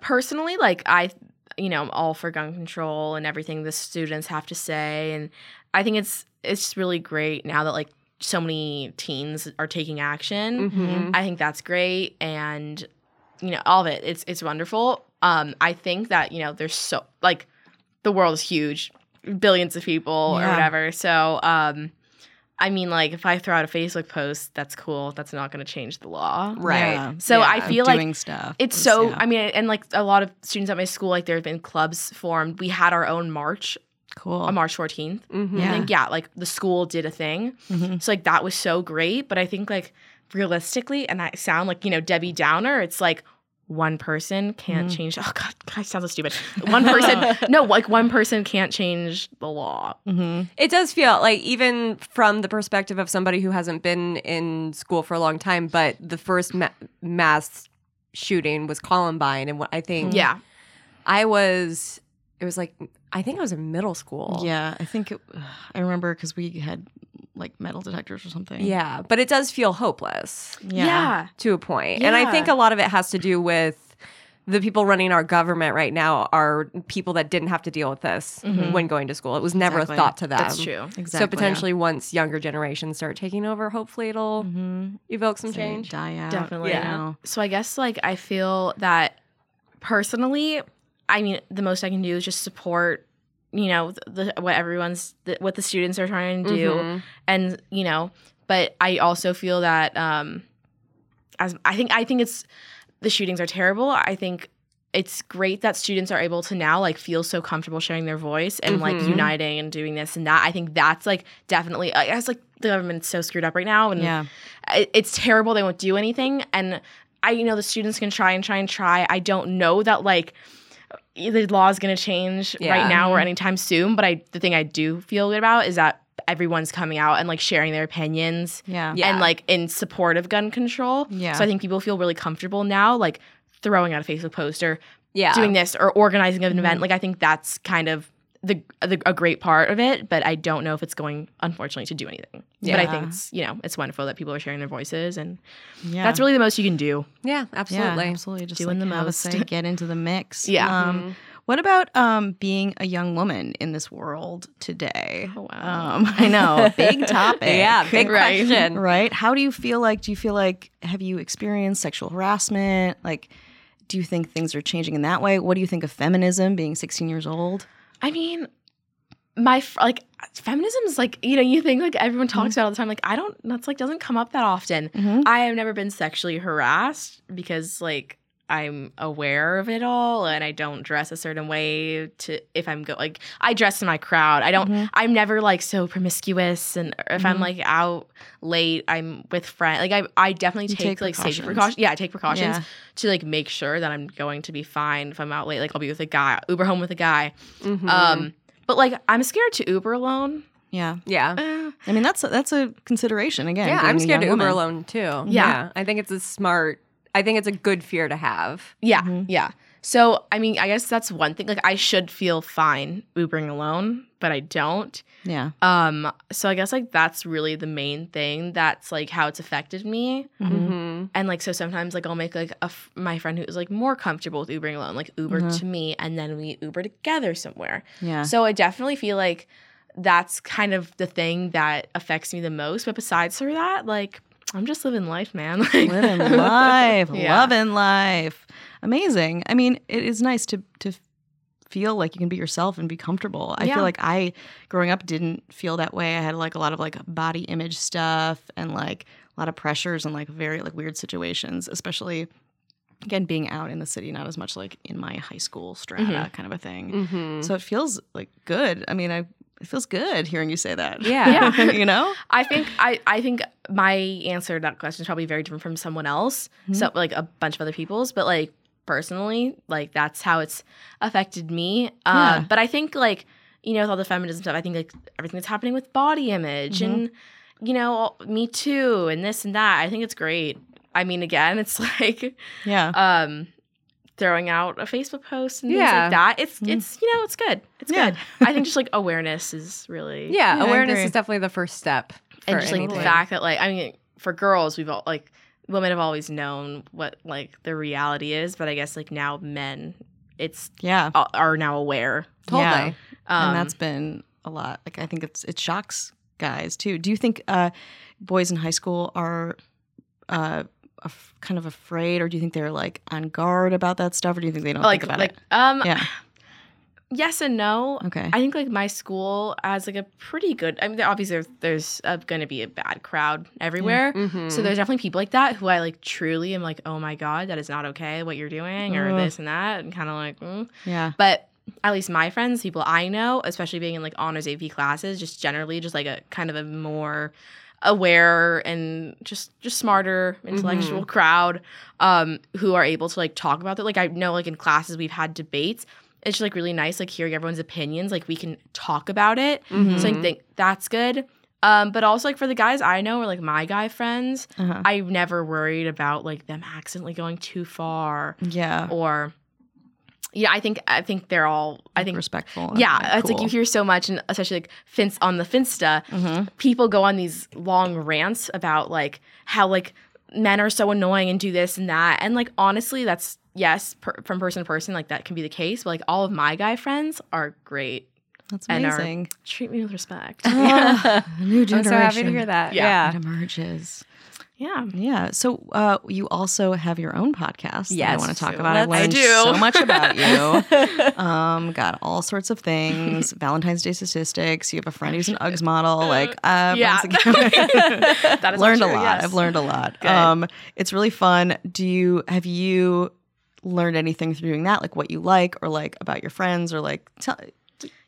personally, like I, you know, I'm all for gun control and everything the students have to say, and I think it's it's just really great now that like so many teens are taking action. Mhm. I think that's great, and you know, all of it. It's it's wonderful. Um, I think that you know, there's so like the world is huge, billions of people or whatever. So, um, I mean, like if I throw out a Facebook post, that's cool. That's not going to change the law. Right. yeah, So I Yeah. feel like stuff. it's so. yeah. I mean, and like a lot of students at my school, like there have been clubs formed. We had our own march cool. on March 14th. Mhm. Yeah. I think yeah, like the school did a thing. Mhm. So like that was so great. But I think like realistically, and I sound like you know Debbie Downer. It's like one person can't Mhm. change. Oh God, God, I sound so stupid. One person, no, like one person can't change the law. Mhm. It does feel like even from the perspective of somebody who hasn't been in school for a long time, but the first ma- mass shooting was Columbine, and what I think Yeah, I was, it was like I think I was in middle school. Yeah, I think it, I remember because we had like metal detectors or something. yeah, but it does feel hopeless yeah, Yeah. to a point, and I think a lot of it has to do with the people running our government right now are people that didn't have to deal with this when going to school. It was never Exactly. a thought to them. That's true. Exactly. So potentially, once younger generations start taking over, hopefully it'll Mhm. evoke some Say, change. die out. Definitely. Yeah. So I guess like I feel that personally, I mean, the most I can do is just support, you know, the, what everyone's the, what the students are trying to do, Mhm. and you know, but I also feel that um, as I think I think it's the shootings are terrible. I think it's great that students are able to now like feel so comfortable sharing their voice and like Mhm. uniting and doing this and that. I think that's like definitely. I guess like the government's so screwed up right now, and Yeah. it- it's terrible they won't do anything and i you know the students can try and try and try i don't know that like the law is going to change Yeah. right now or anytime soon but i the thing i do feel good about is that everyone's coming out and like sharing their opinions Yeah. Yeah. and like in support of gun control Yeah. so i think people feel really comfortable now like throwing out a facebook post or Yeah. doing this or organizing an event Mhm. like i think that's kind of the, the a great part of it but i don't know if it's going unfortunately to do anything but i think it's you know it's wonderful that people are sharing their voices and Yeah. that's really the most you can do yeah, absolutely. Yeah, absolutely. Just Doing like the most. say, get into the mix. Yeah. Um, Mhm. What about um, being a young woman in this world today? Oh, wow. Um, I know, big topic. Yeah, big Right. question. Right? How do you feel like? Do you feel like have you experienced sexual harassment? Like, do you think things are changing in that way? What do you think of feminism? Being 16 years old. I mean, my like feminism is like you know you think like everyone talks about it all the time. Like I don't. That's like doesn't come up that often. Mm-hmm. I have never been sexually harassed because like I'm aware of it all and I don't dress a certain way to if I'm go like I dress in my crowd. I don't Mhm. I'm never like so promiscuous and if I'm Mhm. like out late I'm with friends. Like I I definitely take, take like safety precautions. precautions. Yeah, I take precautions Yeah. to like make sure that I'm going to be fine if I'm out late. Like I'll be with a guy, Uber home with a guy. Mhm. Um but like I'm scared to Uber alone. Yeah. yeah. Uh, I mean, that's a, that's a consideration again. Yeah, I'm scared to young Uber woman. alone too. Yeah. I think it's a smart. I think it's a good fear to have. Yeah, Mhm. yeah. So, I mean, I guess that's one thing. Like, I should feel fine Ubering alone, but I don't. Yeah. Um, so I guess like that's really the main thing. That's like how it's affected me. Mhm. Mm-hmm. And like, so sometimes like I'll make like a f- my friend who's like more comfortable with Ubering alone, like Uber Mhm. to me, and then we Uber together somewhere. Yeah. So I definitely feel like that's kind of the thing that affects me the most. But besides for that, like I'm just living life, man. Like, living life, Yeah. loving life. Amazing. I mean, it is nice to to feel like you can be yourself and be comfortable. I Yeah. feel like I growing up didn't feel that way. I had like a lot of like body image stuff and like a lot of pressures and like very like weird situations, especially again being out in the city, not as much like in my high school strata Mhm. kind of a thing. Mm-hmm. So it feels like good. I mean, I it feels good hearing you say that. Yeah. Yeah. you know? I think I, I think my answer to that question is probably very different from someone else. Mhm. So like a bunch of other people's, but like personally, like that's how it's affected me. Yeah. Um, but I think like you know with all the feminism stuff, I think like everything that's happening with body image Mhm. and you know Me Too and this and that. I think it's great. I mean, again, it's like Yeah. um throwing out a Facebook post and things like that. It's Mhm. it's you know it's good. It's Yeah. good. I think just like awareness is really Yeah, Yeah, awareness is definitely the first step. and for just like the fact that like I mean for girls we've all like women have always known what like the reality is, but I guess like now men it's Yeah. are- are now aware. Totally. Yeah. Um, and that's been a lot. Like I think it's it shocks guys too. Do you think uh, boys in high school are uh, af- kind of afraid, or do you think they're like on guard about that stuff, or do you think they don't like think about like it? um Yeah. yes and no. Okay. I think like my school has like a pretty good. I mean, obviously there's, there's uh, going to be a bad crowd everywhere. Mhm. So there's definitely people like that who I like truly am like, oh my god, that is not okay what you're doing or this and that, and kind of like, mm. yeah. but at least my friends, people I know, especially being in like honors AP classes, just generally just like a kind of a more aware and just just smarter intellectual crowd um who are able to like talk about that. like i know like in classes we've had debates it's just like really nice like hearing everyone's opinions like we can talk about it Mm-hmm. so i think that's good um but also like for the guys i know or like my guy friends Uh-huh. i've never worried about like them accidentally going too far Yeah. or yeah i think i think they're all i think respectful. yeah, it's like you hear so much, and especially like Finst on the Finsta, Mhm. people go on these long rants about like how like men are so annoying and do this and that. And like honestly, that's yes, per, from person to person, like that can be the case. But like all of my guy friends are great. That's And are- amazing. Treat me with respect. A new I'm so happy to hear that. Yeah. Yeah. It emerges. yeah. Yeah. So uh, you also have your own podcast. that I want to talk So about. I let's- I learned do. so much about you. um, got all sorts of things. Valentine's Day statistics. You have a friend who's an Uggs model. Like, uh, Yeah. once again, That is learned true, a lot. yes. I've learned a lot. Good. Um, it's really fun. Do you have you learned anything through doing that? Like what you like, or like about your friends, or like tell,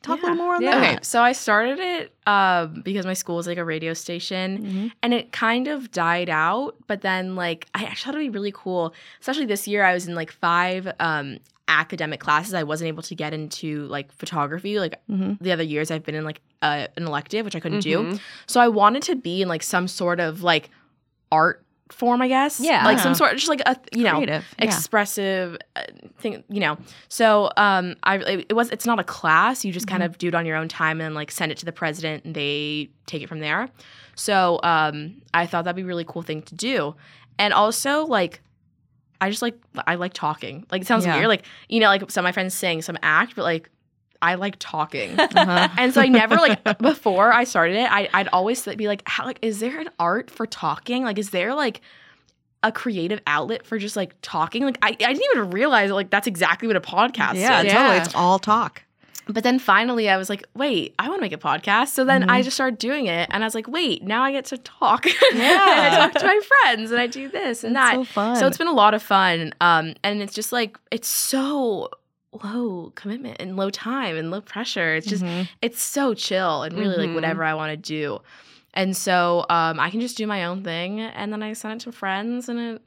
talk a little more on Yeah. that. Okay, so I started it um, because my school is like a radio station, Mhm. and it kind of died out. But then, like, I actually thought it'd be really cool, especially this year. I was in like five um, academic classes. I wasn't able to get into like photography. Like Mhm. the other years, I've been in like uh, an elective, which I couldn't Mhm. do. So I wanted to be in like some sort of like art form, I guess. Yeah. like some Yeah. sort, just like a you know Creative. Yeah. expressive uh, thing you know so um i it was it's not a class you just kind Mm-hmm. of do it on your own time and like send it to the president and they take it from there so um i thought that'd be a really cool thing to do and also like i just like i like talking like it sounds Yeah. weird like you know like some of my friends sing some act but like i like talking Uh-huh. and so I never like before I started it, I, I'd always be like, how, like, is there an art for talking? Like, is there like a creative outlet for just like talking? Like, I, I didn't even realize like that's exactly what a podcast yeah, is. totally. Yeah. It's all talk. But then finally, I was like, wait, I want to make a podcast. So then Mhm. I just started doing it, and I was like, wait, now I get to talk. Yeah. and. I talk to my friends, and I do this and It's that. so. So it's been a lot of fun. Um, and it's just like it's so low commitment and low time and low pressure. It's just Mhm. it's so chill and really Mhm. like whatever I want to do. And so um, I can just do my own thing, and then I send it to friends, and it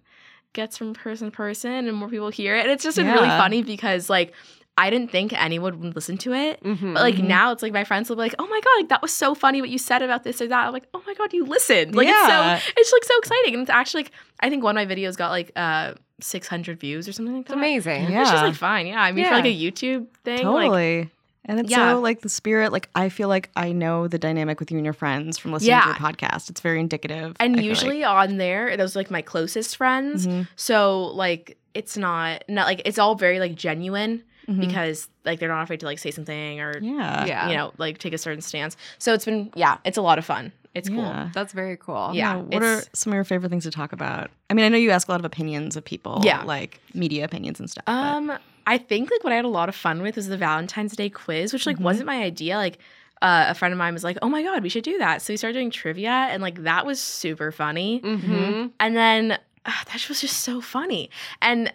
gets from person to person, and more people hear it. And it's just been really funny because like I didn't think anyone would listen to it. Mhm. But like Mhm. now, it's like my friends will be like, "Oh my god, like that was so funny what you said about this or that." I'm like, "Oh my god, you listened!" Like Yeah. it's so it's like so exciting, and it's actually like I think one of my videos got like uh 600 views or something like it's amazing. Yeah. It's just like fine, yeah. I mean, for like a YouTube thing, like Totally. and it's Yeah. so like the spirit, like I feel like I know the dynamic with you and your friends from listening Yeah. to your podcast. It's very indicative. And feel usually on there, those are like my closest friends. like. Mhm. So like it's not not like it's all very like genuine Mhm. because like they're not afraid to like say something or yeah. Yeah. you know like take a certain stance. So it's been yeah, it's a lot of fun. It's cool. That's very cool. Yeah, What are some of your favorite things to talk about? I mean, I know you ask a lot of opinions of people, Yeah. like media opinions and stuff. but- Um, I think like what I had a lot of fun with was the Valentine's Day quiz, which like Mhm. wasn't my idea. Like, uh, a friend of mine was like, "Oh my god, we should do that." So we started doing trivia, and like that was super funny. Mm-hmm. And then uh, that was just so funny, and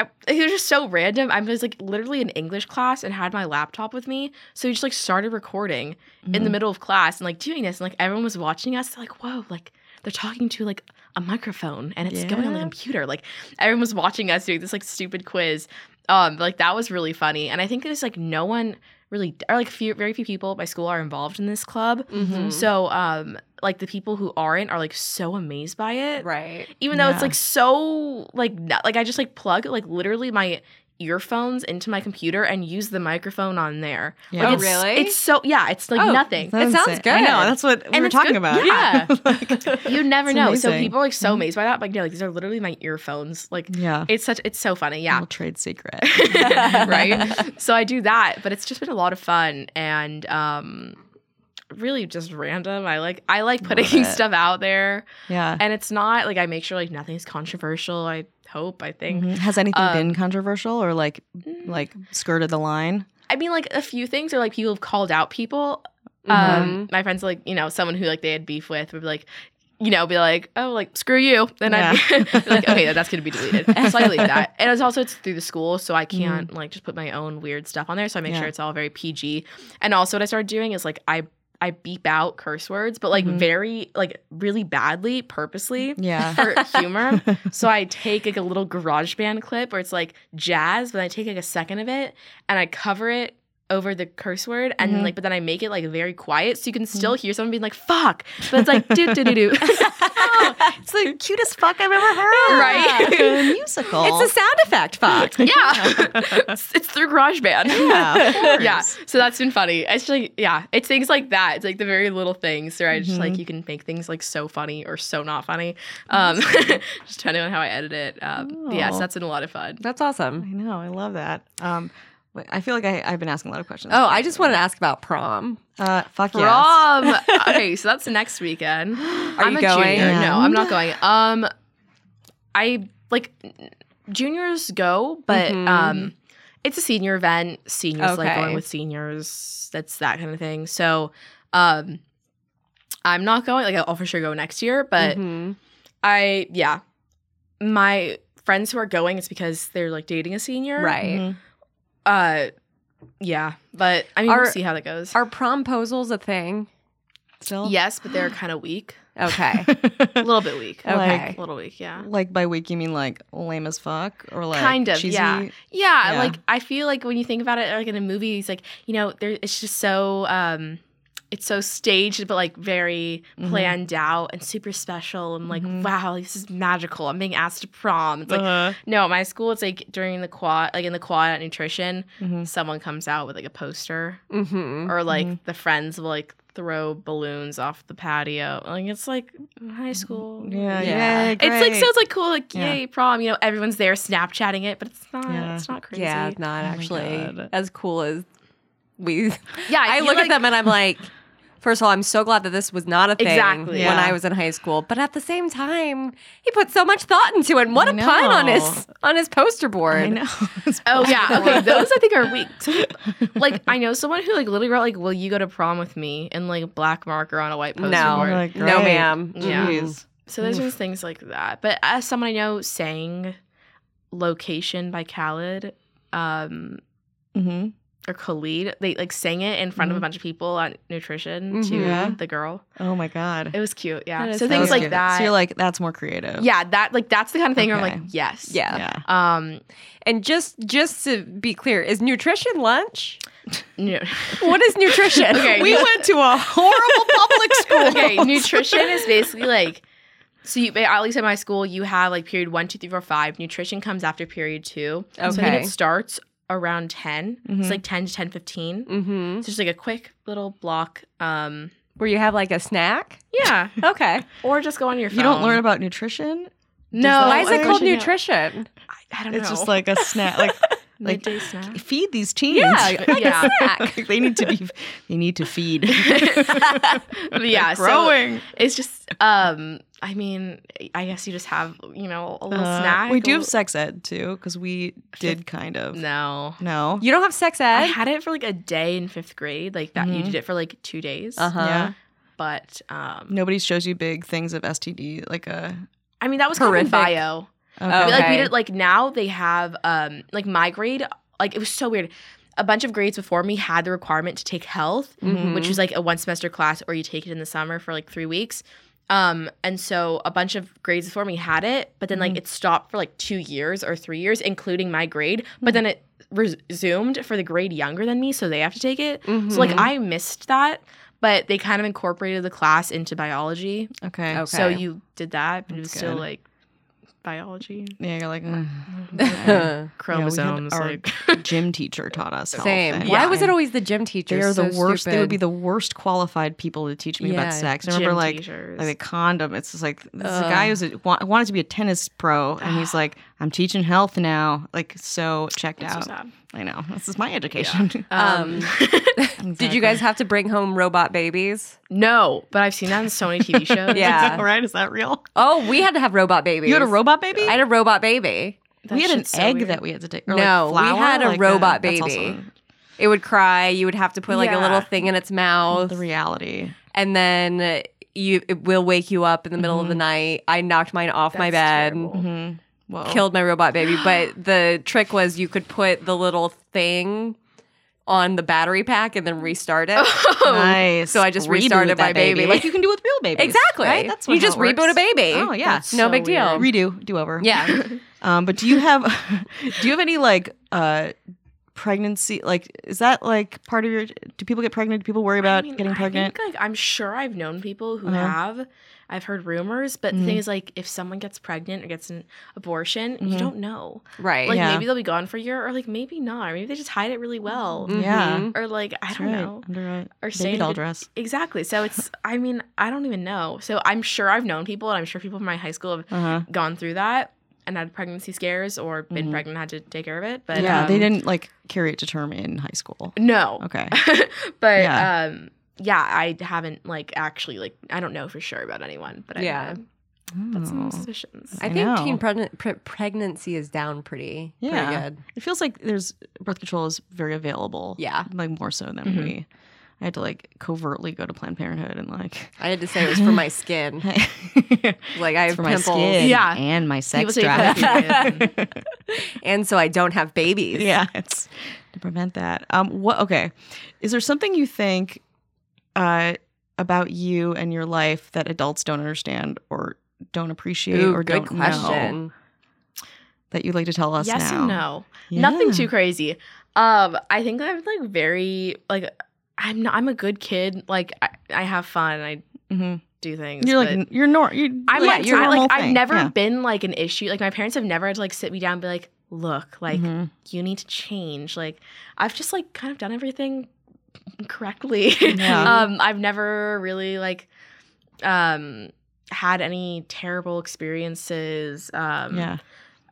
it was just so random. I was like literally in English class and had my laptop with me, so we just like started recording in the Mhm. middle of class and like doing this, and like everyone was watching us. Like, "Whoa!" Like they're talking to like a microphone and it's going on the computer. Like everyone was watching us doing this like stupid quiz. Um, like that was really funny, and I think there's like no one really or like few very few people at my school are involved in this club. Mm-hmm. So um, like the people who aren't are like so amazed by it Right. even though it's like so like not, like I just like plug like literally my earphones into my computer and use the microphone on there. Yeah. Like, Oh, it's, really? It's so yeah, it's like Oh, nothing. That's It sounds good. I know. That's what we And were talking good- about. yeah. Like, You never It's know. So people are like so Mhm. amazed by that. Like no, like these are literally my earphones. Like yeah. it's such it's so funny. Yeah. Little trade secret. right. So I do that, but it's just been a lot of fun and um really just random. I like I like putting stuff out there. Yeah. And it's not like I make sure like nothing's controversial. I hope, I think. Mhm. Has anything Um, been controversial or like like skirted the line? I mean, like a few things are like people have called out people. Mm-hmm. Um, my friends, like you know, someone who like they had beef with would be like, you know, be like, oh, like screw you. Then I'd be, be like, okay, that's gonna be deleted. so I delete that. And it's also it's through the school, so I can't like just put my own weird stuff on there. So I make Yeah. sure it's all very PG. And also, what I started doing is like I I beep out curse words, but like Mhm. very like really badly, purposely. Yeah. For humor, so I take like a little GarageBand clip where it's like jazz, but I take like a second of it and I cover it over the curse word and like but then I make it like very quiet so you can still hear someone being like fuck but it's like do do do do It's the cutest fuck I've ever heard. Right? A musical. It's a sound effect, fuck. yeah it's, it's through GarageBand yeah. yeah so that's been funny it's like yeah it's things like that it's like the very little things where I just Mm-hmm. like you can make things like so funny or so not funny um just depending on how I edit it um yes Oh. that's been a lot of fun That's awesome. I know. I love that. Um, wait, I feel like I, I've been asking a lot of questions. Oh, I just wanted to ask about prom. uh, fuck yes. Prom. okay, so that's the next weekend. Are I'm you a going? Junior. No, I'm not going. Um, I like juniors go, but Mhm. um, it's a senior event. Seniors like Okay. going with seniors. That's that kind of thing. So, um, I'm not going. Like I'll for sure go next year, but Mhm. I yeah, my friends who are going, it's because they're like dating a senior, right. Mhm. Uh, yeah, but I mean, we'll see how that goes. Are promposals a thing? Still? yes, but they're kind of weak. Okay. A little bit weak. Okay. A little weak, yeah. Like by weak, you mean like lame as fuck, or like Kind of, cheesy? yeah. yeah. Yeah. like I feel like when you think about it, like in a movie, it's like you know, there it's just so um, it's so staged, but like very Mhm. planned out and super special. and like, Mhm. wow, this is magical. I'm being asked to prom. It's like Uh, no, my school, it's like during the quad, like in the quad at nutrition, mhm. someone comes out with like a poster, hmm or like Mhm. the friends will like throw balloons off the patio. Like it's like high school. Yeah, Yeah. yeah. It's like so it's like cool, like Yeah. yay prom. You know, everyone's there Snapchatting it, but it's not. Yeah. It's not crazy. Yeah, not Oh actually as cool as we. yeah. I look like- at them and I'm like, first of all, I'm so glad that this was not a thing Exactly. when Yeah. I was in high school. But at the same time, he put so much thought into it. And what I a pun on his on his poster board. I know. Oh yeah, okay. Those I think are weak. Like I know someone who like literally wrote like, "Will you go to prom with me?" and like black marker on a white poster No. board. Like, No, great. ma'am. Yeah. Jeez. So there's just things like that. But as someone I know sang "Location" by Khaled, um, Mm-hmm. Or Khalid, they like sang it in front of a Mhm. bunch of people at nutrition Mhm. to Yeah. the girl. Oh my god. It was cute. Yeah. So so things was like cute. that. So you're like, that's more creative. yeah, that like that's the kind of thing where I'm like, yes. Yeah. Yeah. Um. And just just to be clear, is nutrition lunch? No. What is nutrition? Okay, We went to a horrible public school. okay, nutrition is basically like so you at least at my school you have like period one, two, three, four, five. Nutrition comes after period two. So I think it starts around 10 Mhm. It's like ten to ten fifteen. Mm-hmm. So just like a quick little block. Um, Where you have like a snack? yeah, Okay. or just go on your phone. You don't learn about nutrition? No, that Why is it called no. nutrition? I, I don't It's know. It's just like a snack. Like, like midday snack. feed these teens. Yeah, like Yeah. a snack. they need to be. They need to feed. But yeah, so growing. it's just um. I mean, I guess you just have you know a little Uh, snack. we do have sex ed too, because we did kind of. No. No. You don't have sex ed. I had it for like a day in fifth grade, like that. You Mhm. did it for like two days. Uh-huh. Yeah. But um, Nobody shows you big things of STD, like a. I mean that was kind of in Horrific. bio. Okay. Like we did like now they have um like my grade like it was so weird. A bunch of grades before me had the requirement to take health, Mhm. which was like a one semester class, or you take it in the summer for like three weeks. Um, and so a bunch of grades before me had it, but then like it stopped for like two years or three years, including my grade. But then it resumed for the grade younger than me, so they have to take it. Mhm. So like I missed that, but they kind of incorporated the class into biology. Okay. Okay. So you did that, but it was That's still like biology, Yeah, you're like mm. chromosomes. our like gym teacher taught us. health Same. and- Why Yeah. was it always the gym teacher? They teachers? are the So worst. They would be the worst qualified people to teach me Yeah, about sex. I remember gym like teachers. like a condom. It's just like this Ugh. guy who's a, wanted to be a tennis pro, and he's like, "I'm teaching health now." Like so checked It's so out. sad. I know this is my education. Um, Did you guys have to bring home robot babies? no, but I've seen that in so many TV shows. Yeah. All right, is that real? Oh, we had to have robot babies. You had a robot baby. I had a robot baby. That we had an so egg weird. that we had to take. No, like we had a like robot that's baby. also It would cry. You would have to put like a little thing in its mouth, the reality. and then you it will wake you up in the middle of the night. I knocked mine off my bed. terrible. Mm-hmm. Whoa. killed my robot baby. But the trick was you could put the little thing on the battery pack and then restart it. Nice. So I just Reboot restarted my baby. like you can do with real babies. exactly. Right? That's you what- just how it reboot a baby. Oh yeah. That's no so big deal. weird. Redo. Do over. Yeah. Um, but do you have do you have any like uh pregnancy like is that like part of your do people get pregnant? Do people worry about I mean, getting I pregnant? think, like I'm sure I've known people who Uh-huh. have. I've heard rumors, but the Mhm. thing is, like, if someone gets pregnant or gets an abortion, Mhm. you don't know. Right. Like, Yeah. maybe they'll be gone for a year, or like maybe not. Or maybe they just hide it really well, Yeah. Mhm. or like I That's don't right, know, Under a or baby saying doll dress. exactly. So it's, I mean, I don't even know. So I'm sure I've known people, and I'm sure people from my high school have Uh-huh. gone through that and had pregnancy scares or been Mhm. pregnant and had to take care of it. But yeah, they um, didn't like carry it to term in high school. No. Okay. but Yeah. um yeah, I haven't like actually like I don't know for sure about anyone, but I Yeah. have got some Oh. suspicions. I I think know. teen pregn- pre- pregnancy is down pretty, Yeah. pretty good. It feels like there's birth control is very available. Yeah. Like more so than Mhm. we. I had to like covertly go to Planned Parenthood and like I had to say it was for my skin. Like I It's have for my pimples, skin Yeah. and my sex drive. period. and so I don't have babies. yeah, it's to prevent that. Um, what? Okay, is there something you think uh, about you and your life that adults don't understand or don't appreciate Ooh, or good don't know that you'd like to tell us yes now? and no. Yeah. Nothing too crazy. Um I think I'm like very like I'm not I'm a good kid. Like I, I have fun. I Mhm. do things. You're like you're nor you. I'm like, you're I, normal like I've never Yeah. been like an issue. Like my parents have never had to like sit me down and be like, look, like Mhm. you need to change. Like I've just like kind of done everything correctly. Yeah. um, I've never really like um had any terrible experiences. Um, yeah.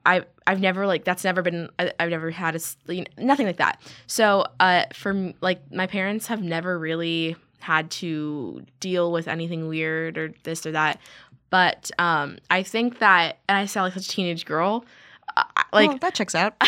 I I've never like that's never been I, I've never had a you know, nothing like that. So uh, for like my parents have never really had to deal with anything weird or this or that. But um, I think that and I sound like such a teenage girl. I- like Well, that checks out.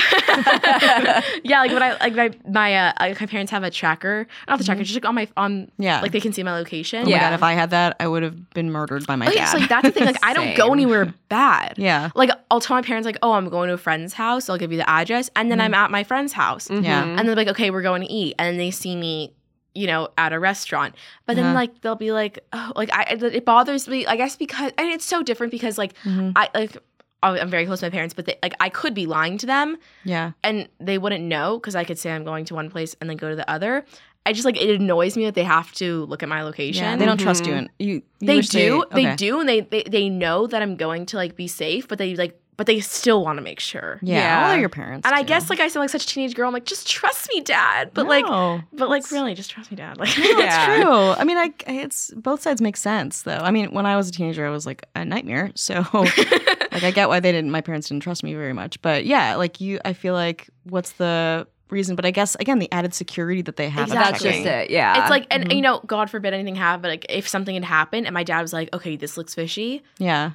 yeah, like when I like my my uh, like my parents have a tracker, not the tracker, just like on my on Mm-hmm. Yeah. like they can see my location. Oh my Yeah. god, if I had that, I would have been murdered by my Okay, dad. so like that's the thing. Like I don't go anywhere bad. yeah. Like I'll tell my parents like, oh, I'm going to a friend's house. I'll give you the address, and then I'm at my friend's house, Yeah. Mhm. and they're like, okay, we're going to eat, and then they see me, you know, at a restaurant. But then Uh-huh. like they'll be like, oh, like I it bothers me. I guess because and it's so different because like Mhm. I like I'm very close to my parents, but they, like I could be lying to them, Yeah. and they wouldn't know because I could say I'm going to one place and then go to the other. I just like it annoys me that they have to look at my location. Yeah. They don't trust you, Mhm. and you. you They do. They, okay. do, and they, they they know that I'm going to like be safe, but they like but they still want to make sure. Yeah. Yeah. All of your parents. And I guess like I sound like such a teenage girl. I'm like, just trust me, dad. But like, No. but like, really, just trust me, dad. Like, No, Yeah. it's true. I mean, I it's both sides make sense though. I mean, when I was a teenager, I was like a nightmare. So, like, I get why they didn't. My parents didn't trust me very much. But yeah, like you, I feel like what's the reason? But I guess again, the added security that they have. of That's Exactly. just it. Yeah. it's like, and Mhm. you know, God forbid anything happened. But like, if something had happened, and my dad was like, okay, this looks fishy. Yeah.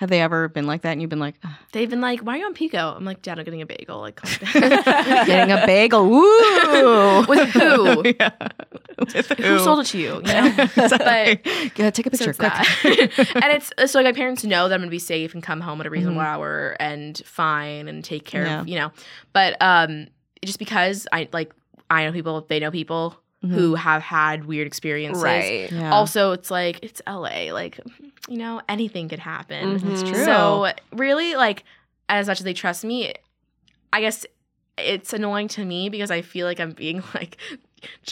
Have they ever been like that? And you've been like, "Ugh, They've been like, why are you on Pico? I'm like, dad, I'm getting a bagel. Like, getting a bagel. Woo! With who? yeah. With who sold it to you? You know. Gotta take a picture it's quick. and it's so like my parents know that I'm gonna be safe and come home at a reasonable Mhm. hour and fine and take care Yeah. of you know. But um, just because I like I know people, they know people Mhm. who have had weird experiences. right. Yeah. Also, it's like it's LA, like you know anything could happen. That's Mhm. true. So really, like as much as they trust me, I guess it's annoying to me because I feel like I'm being like.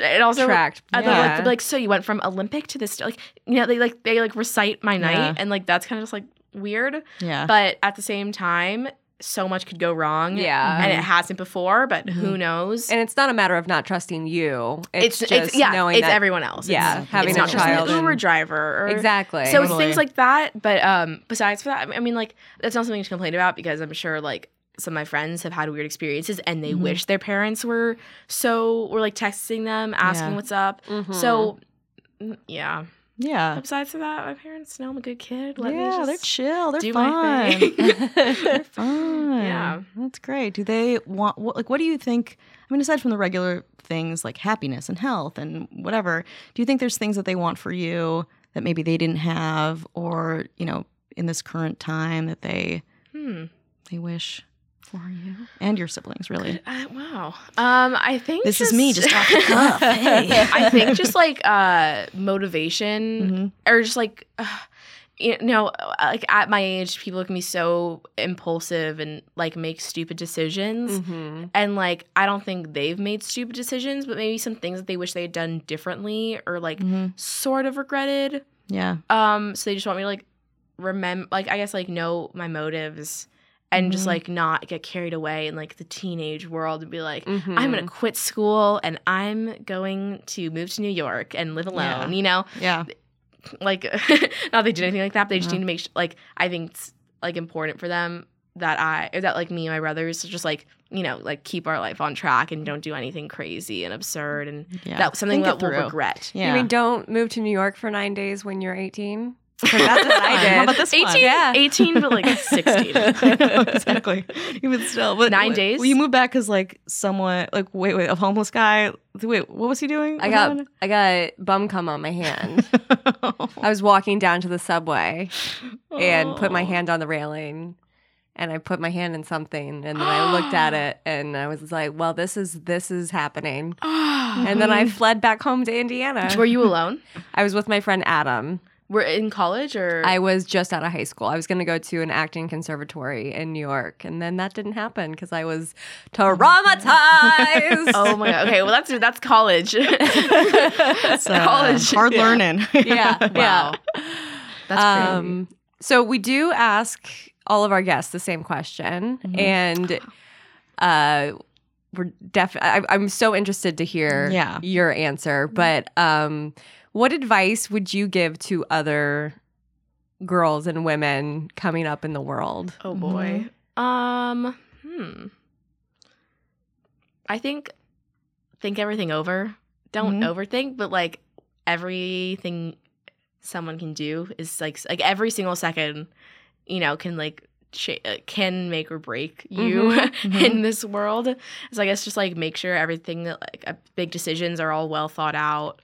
It also Tracked. and they're Yeah. like, like, so you went from Olympic to this, like, you know, they like they like recite my night, Yeah. and like that's kind of just like weird. yeah. But at the same time, so much could go wrong. Yeah. and it hasn't before, but who Mhm. knows? And it's not a matter of not trusting you. it's It's, it's, just yeah, knowing it's that everyone else. Yeah, it's, having it's a not just child an Uber and- driver. Or, exactly. So it's things like that. But um, besides for that, I mean, like that's not something to complain about because I'm sure like some of my friends have had weird experiences and they Mhm. wish their parents were so were like texting them asking Yeah. what's up. Mhm. So mm, yeah. Yeah. But besides that, my parents know I'm a good kid. Let me yeah, they're chill. They're fun. they're fun. Yeah. that's great. Do they want what, like? What do you think? I mean, aside from the regular things like happiness and health and whatever, do you think there's things that they want for you that maybe they didn't have, or you know, in this current time that they hmm. they wish for you and your siblings? Really, Uh, wow. Um, I think this is me just off the cuff. Hey, I think just like uh motivation Mhm. or just like uh, you know, like at my age, people can be so impulsive and like make stupid decisions. hmm And like, I don't think they've made stupid decisions, but maybe some things that they wish they had done differently or like Mhm. sort of regretted. Yeah. Um, so they just want me to like remember, like I guess like know my motives and just Mhm. like not get carried away in like the teenage world and be like, Mm-hmm. I'm gonna quit school and I'm going to move to New York and live alone. Yeah. You know, Yeah. like not they did anything like that. But they just No. need to make sh- like I think it's like important for them that I or that like me and my brothers just like you know like keep our life on track and don't do anything crazy and absurd and Yeah. that's something Think that we'll regret. Yeah. You mean don't move to New York for nine days when you're 18? That's what I did. How about this one? 18, Yeah. 18 but like 16. I know, exactly. Even still, but Nine days? Well, you moved back because like someone, like wait, wait, a homeless guy. Wait, what was he doing? I got I got bum cum on my hand. I was walking down to the subway and put my Oh. hand on the railing and I put my hand in something and then I looked at it and I was like, well, this is this is happening. And then I fled back home to Indiana. Were you alone? I was with my friend Adam. Were in college or I was just out of high school. I was going to go to an acting conservatory in New York, and then that didn't happen because I was traumatized. Oh my god. Okay, well that's that's college. It's, uh, college. hard Yeah. learning. yeah, Wow. yeah. That's crazy. Um, so we do ask all of our guests the same question, Mhm. and uh, we're definitely. I'm so interested to hear Yeah. your answer. But um, what advice would you give to other girls and women coming up in the world? Oh boy. Um, hmm. I think think everything over. Don't Mhm. overthink, but like everything someone can do is like like every single second, you know, can like ch- uh, can make or break you Mhm, mhm. in this world. So I guess just like make sure everything that like uh, big decisions are all well thought out,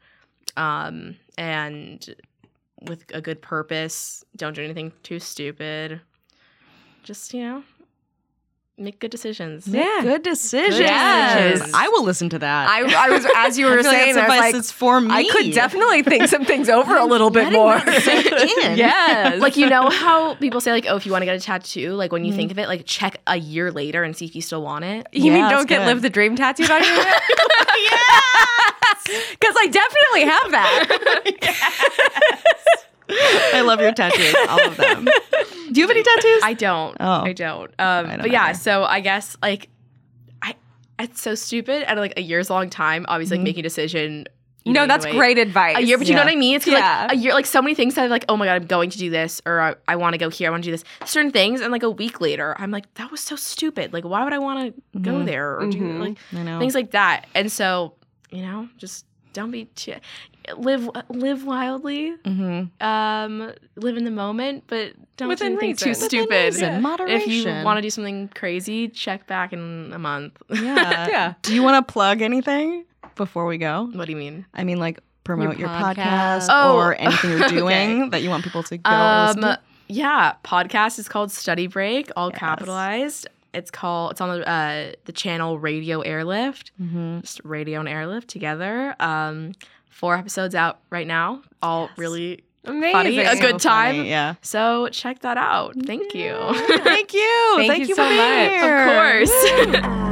um, and with a good purpose. Don't do anything too stupid. Just you know, make good decisions. Yeah. Good decisions. Yes. I will listen to that. I, I was as you were feel like saying, that's I was like, that's for me. I could definitely think some things over a little bit more. that sink in. yes. like you know how people say like oh if you want to get a tattoo like when you Mhm. think of it like check a year later and see if you still want it You mean don't get good. live the dream tattooed on you? Because I definitely have that. I love your tattoos, all of them. Do you have any tattoos? i don't Oh. i don't um I don't but yeah either. so i guess like i it's so stupid at like a year's long time obviously like making a decision no, that's way. great advice. a year, but you know what I mean? It's Yeah. like a year, like so many things that I'm like, oh my god, I'm going to do this, or I, I want to go here, I want to do this, certain things, and like a week later, I'm like, that was so stupid. Like, why would I want to go Mhm. there or do Mhm. like I know. things like that? And so, you know, just don't be too, live live wildly, mm-hmm. um, live in the moment, but don't Within do anything reason. too Within stupid. reason. Moderation. If you want to do something crazy, check back in a month. yeah. Yeah. Do you want to plug anything before we go? what do you mean? I mean, like promote your, podcast. podcast, Oh. or anything you're Okay. doing that you want people to go Um, to? yeah, podcast is called Study Break, all Yes. capitalized. It's called. It's on the uh, the channel Radio Airlift, Mm-hmm. just radio and airlift together. Um, four episodes out right now, all really Amazing. funny, a good time. Yeah. So check that out. Thank you. Thank you. Thank Thank, you you so much. here. of course.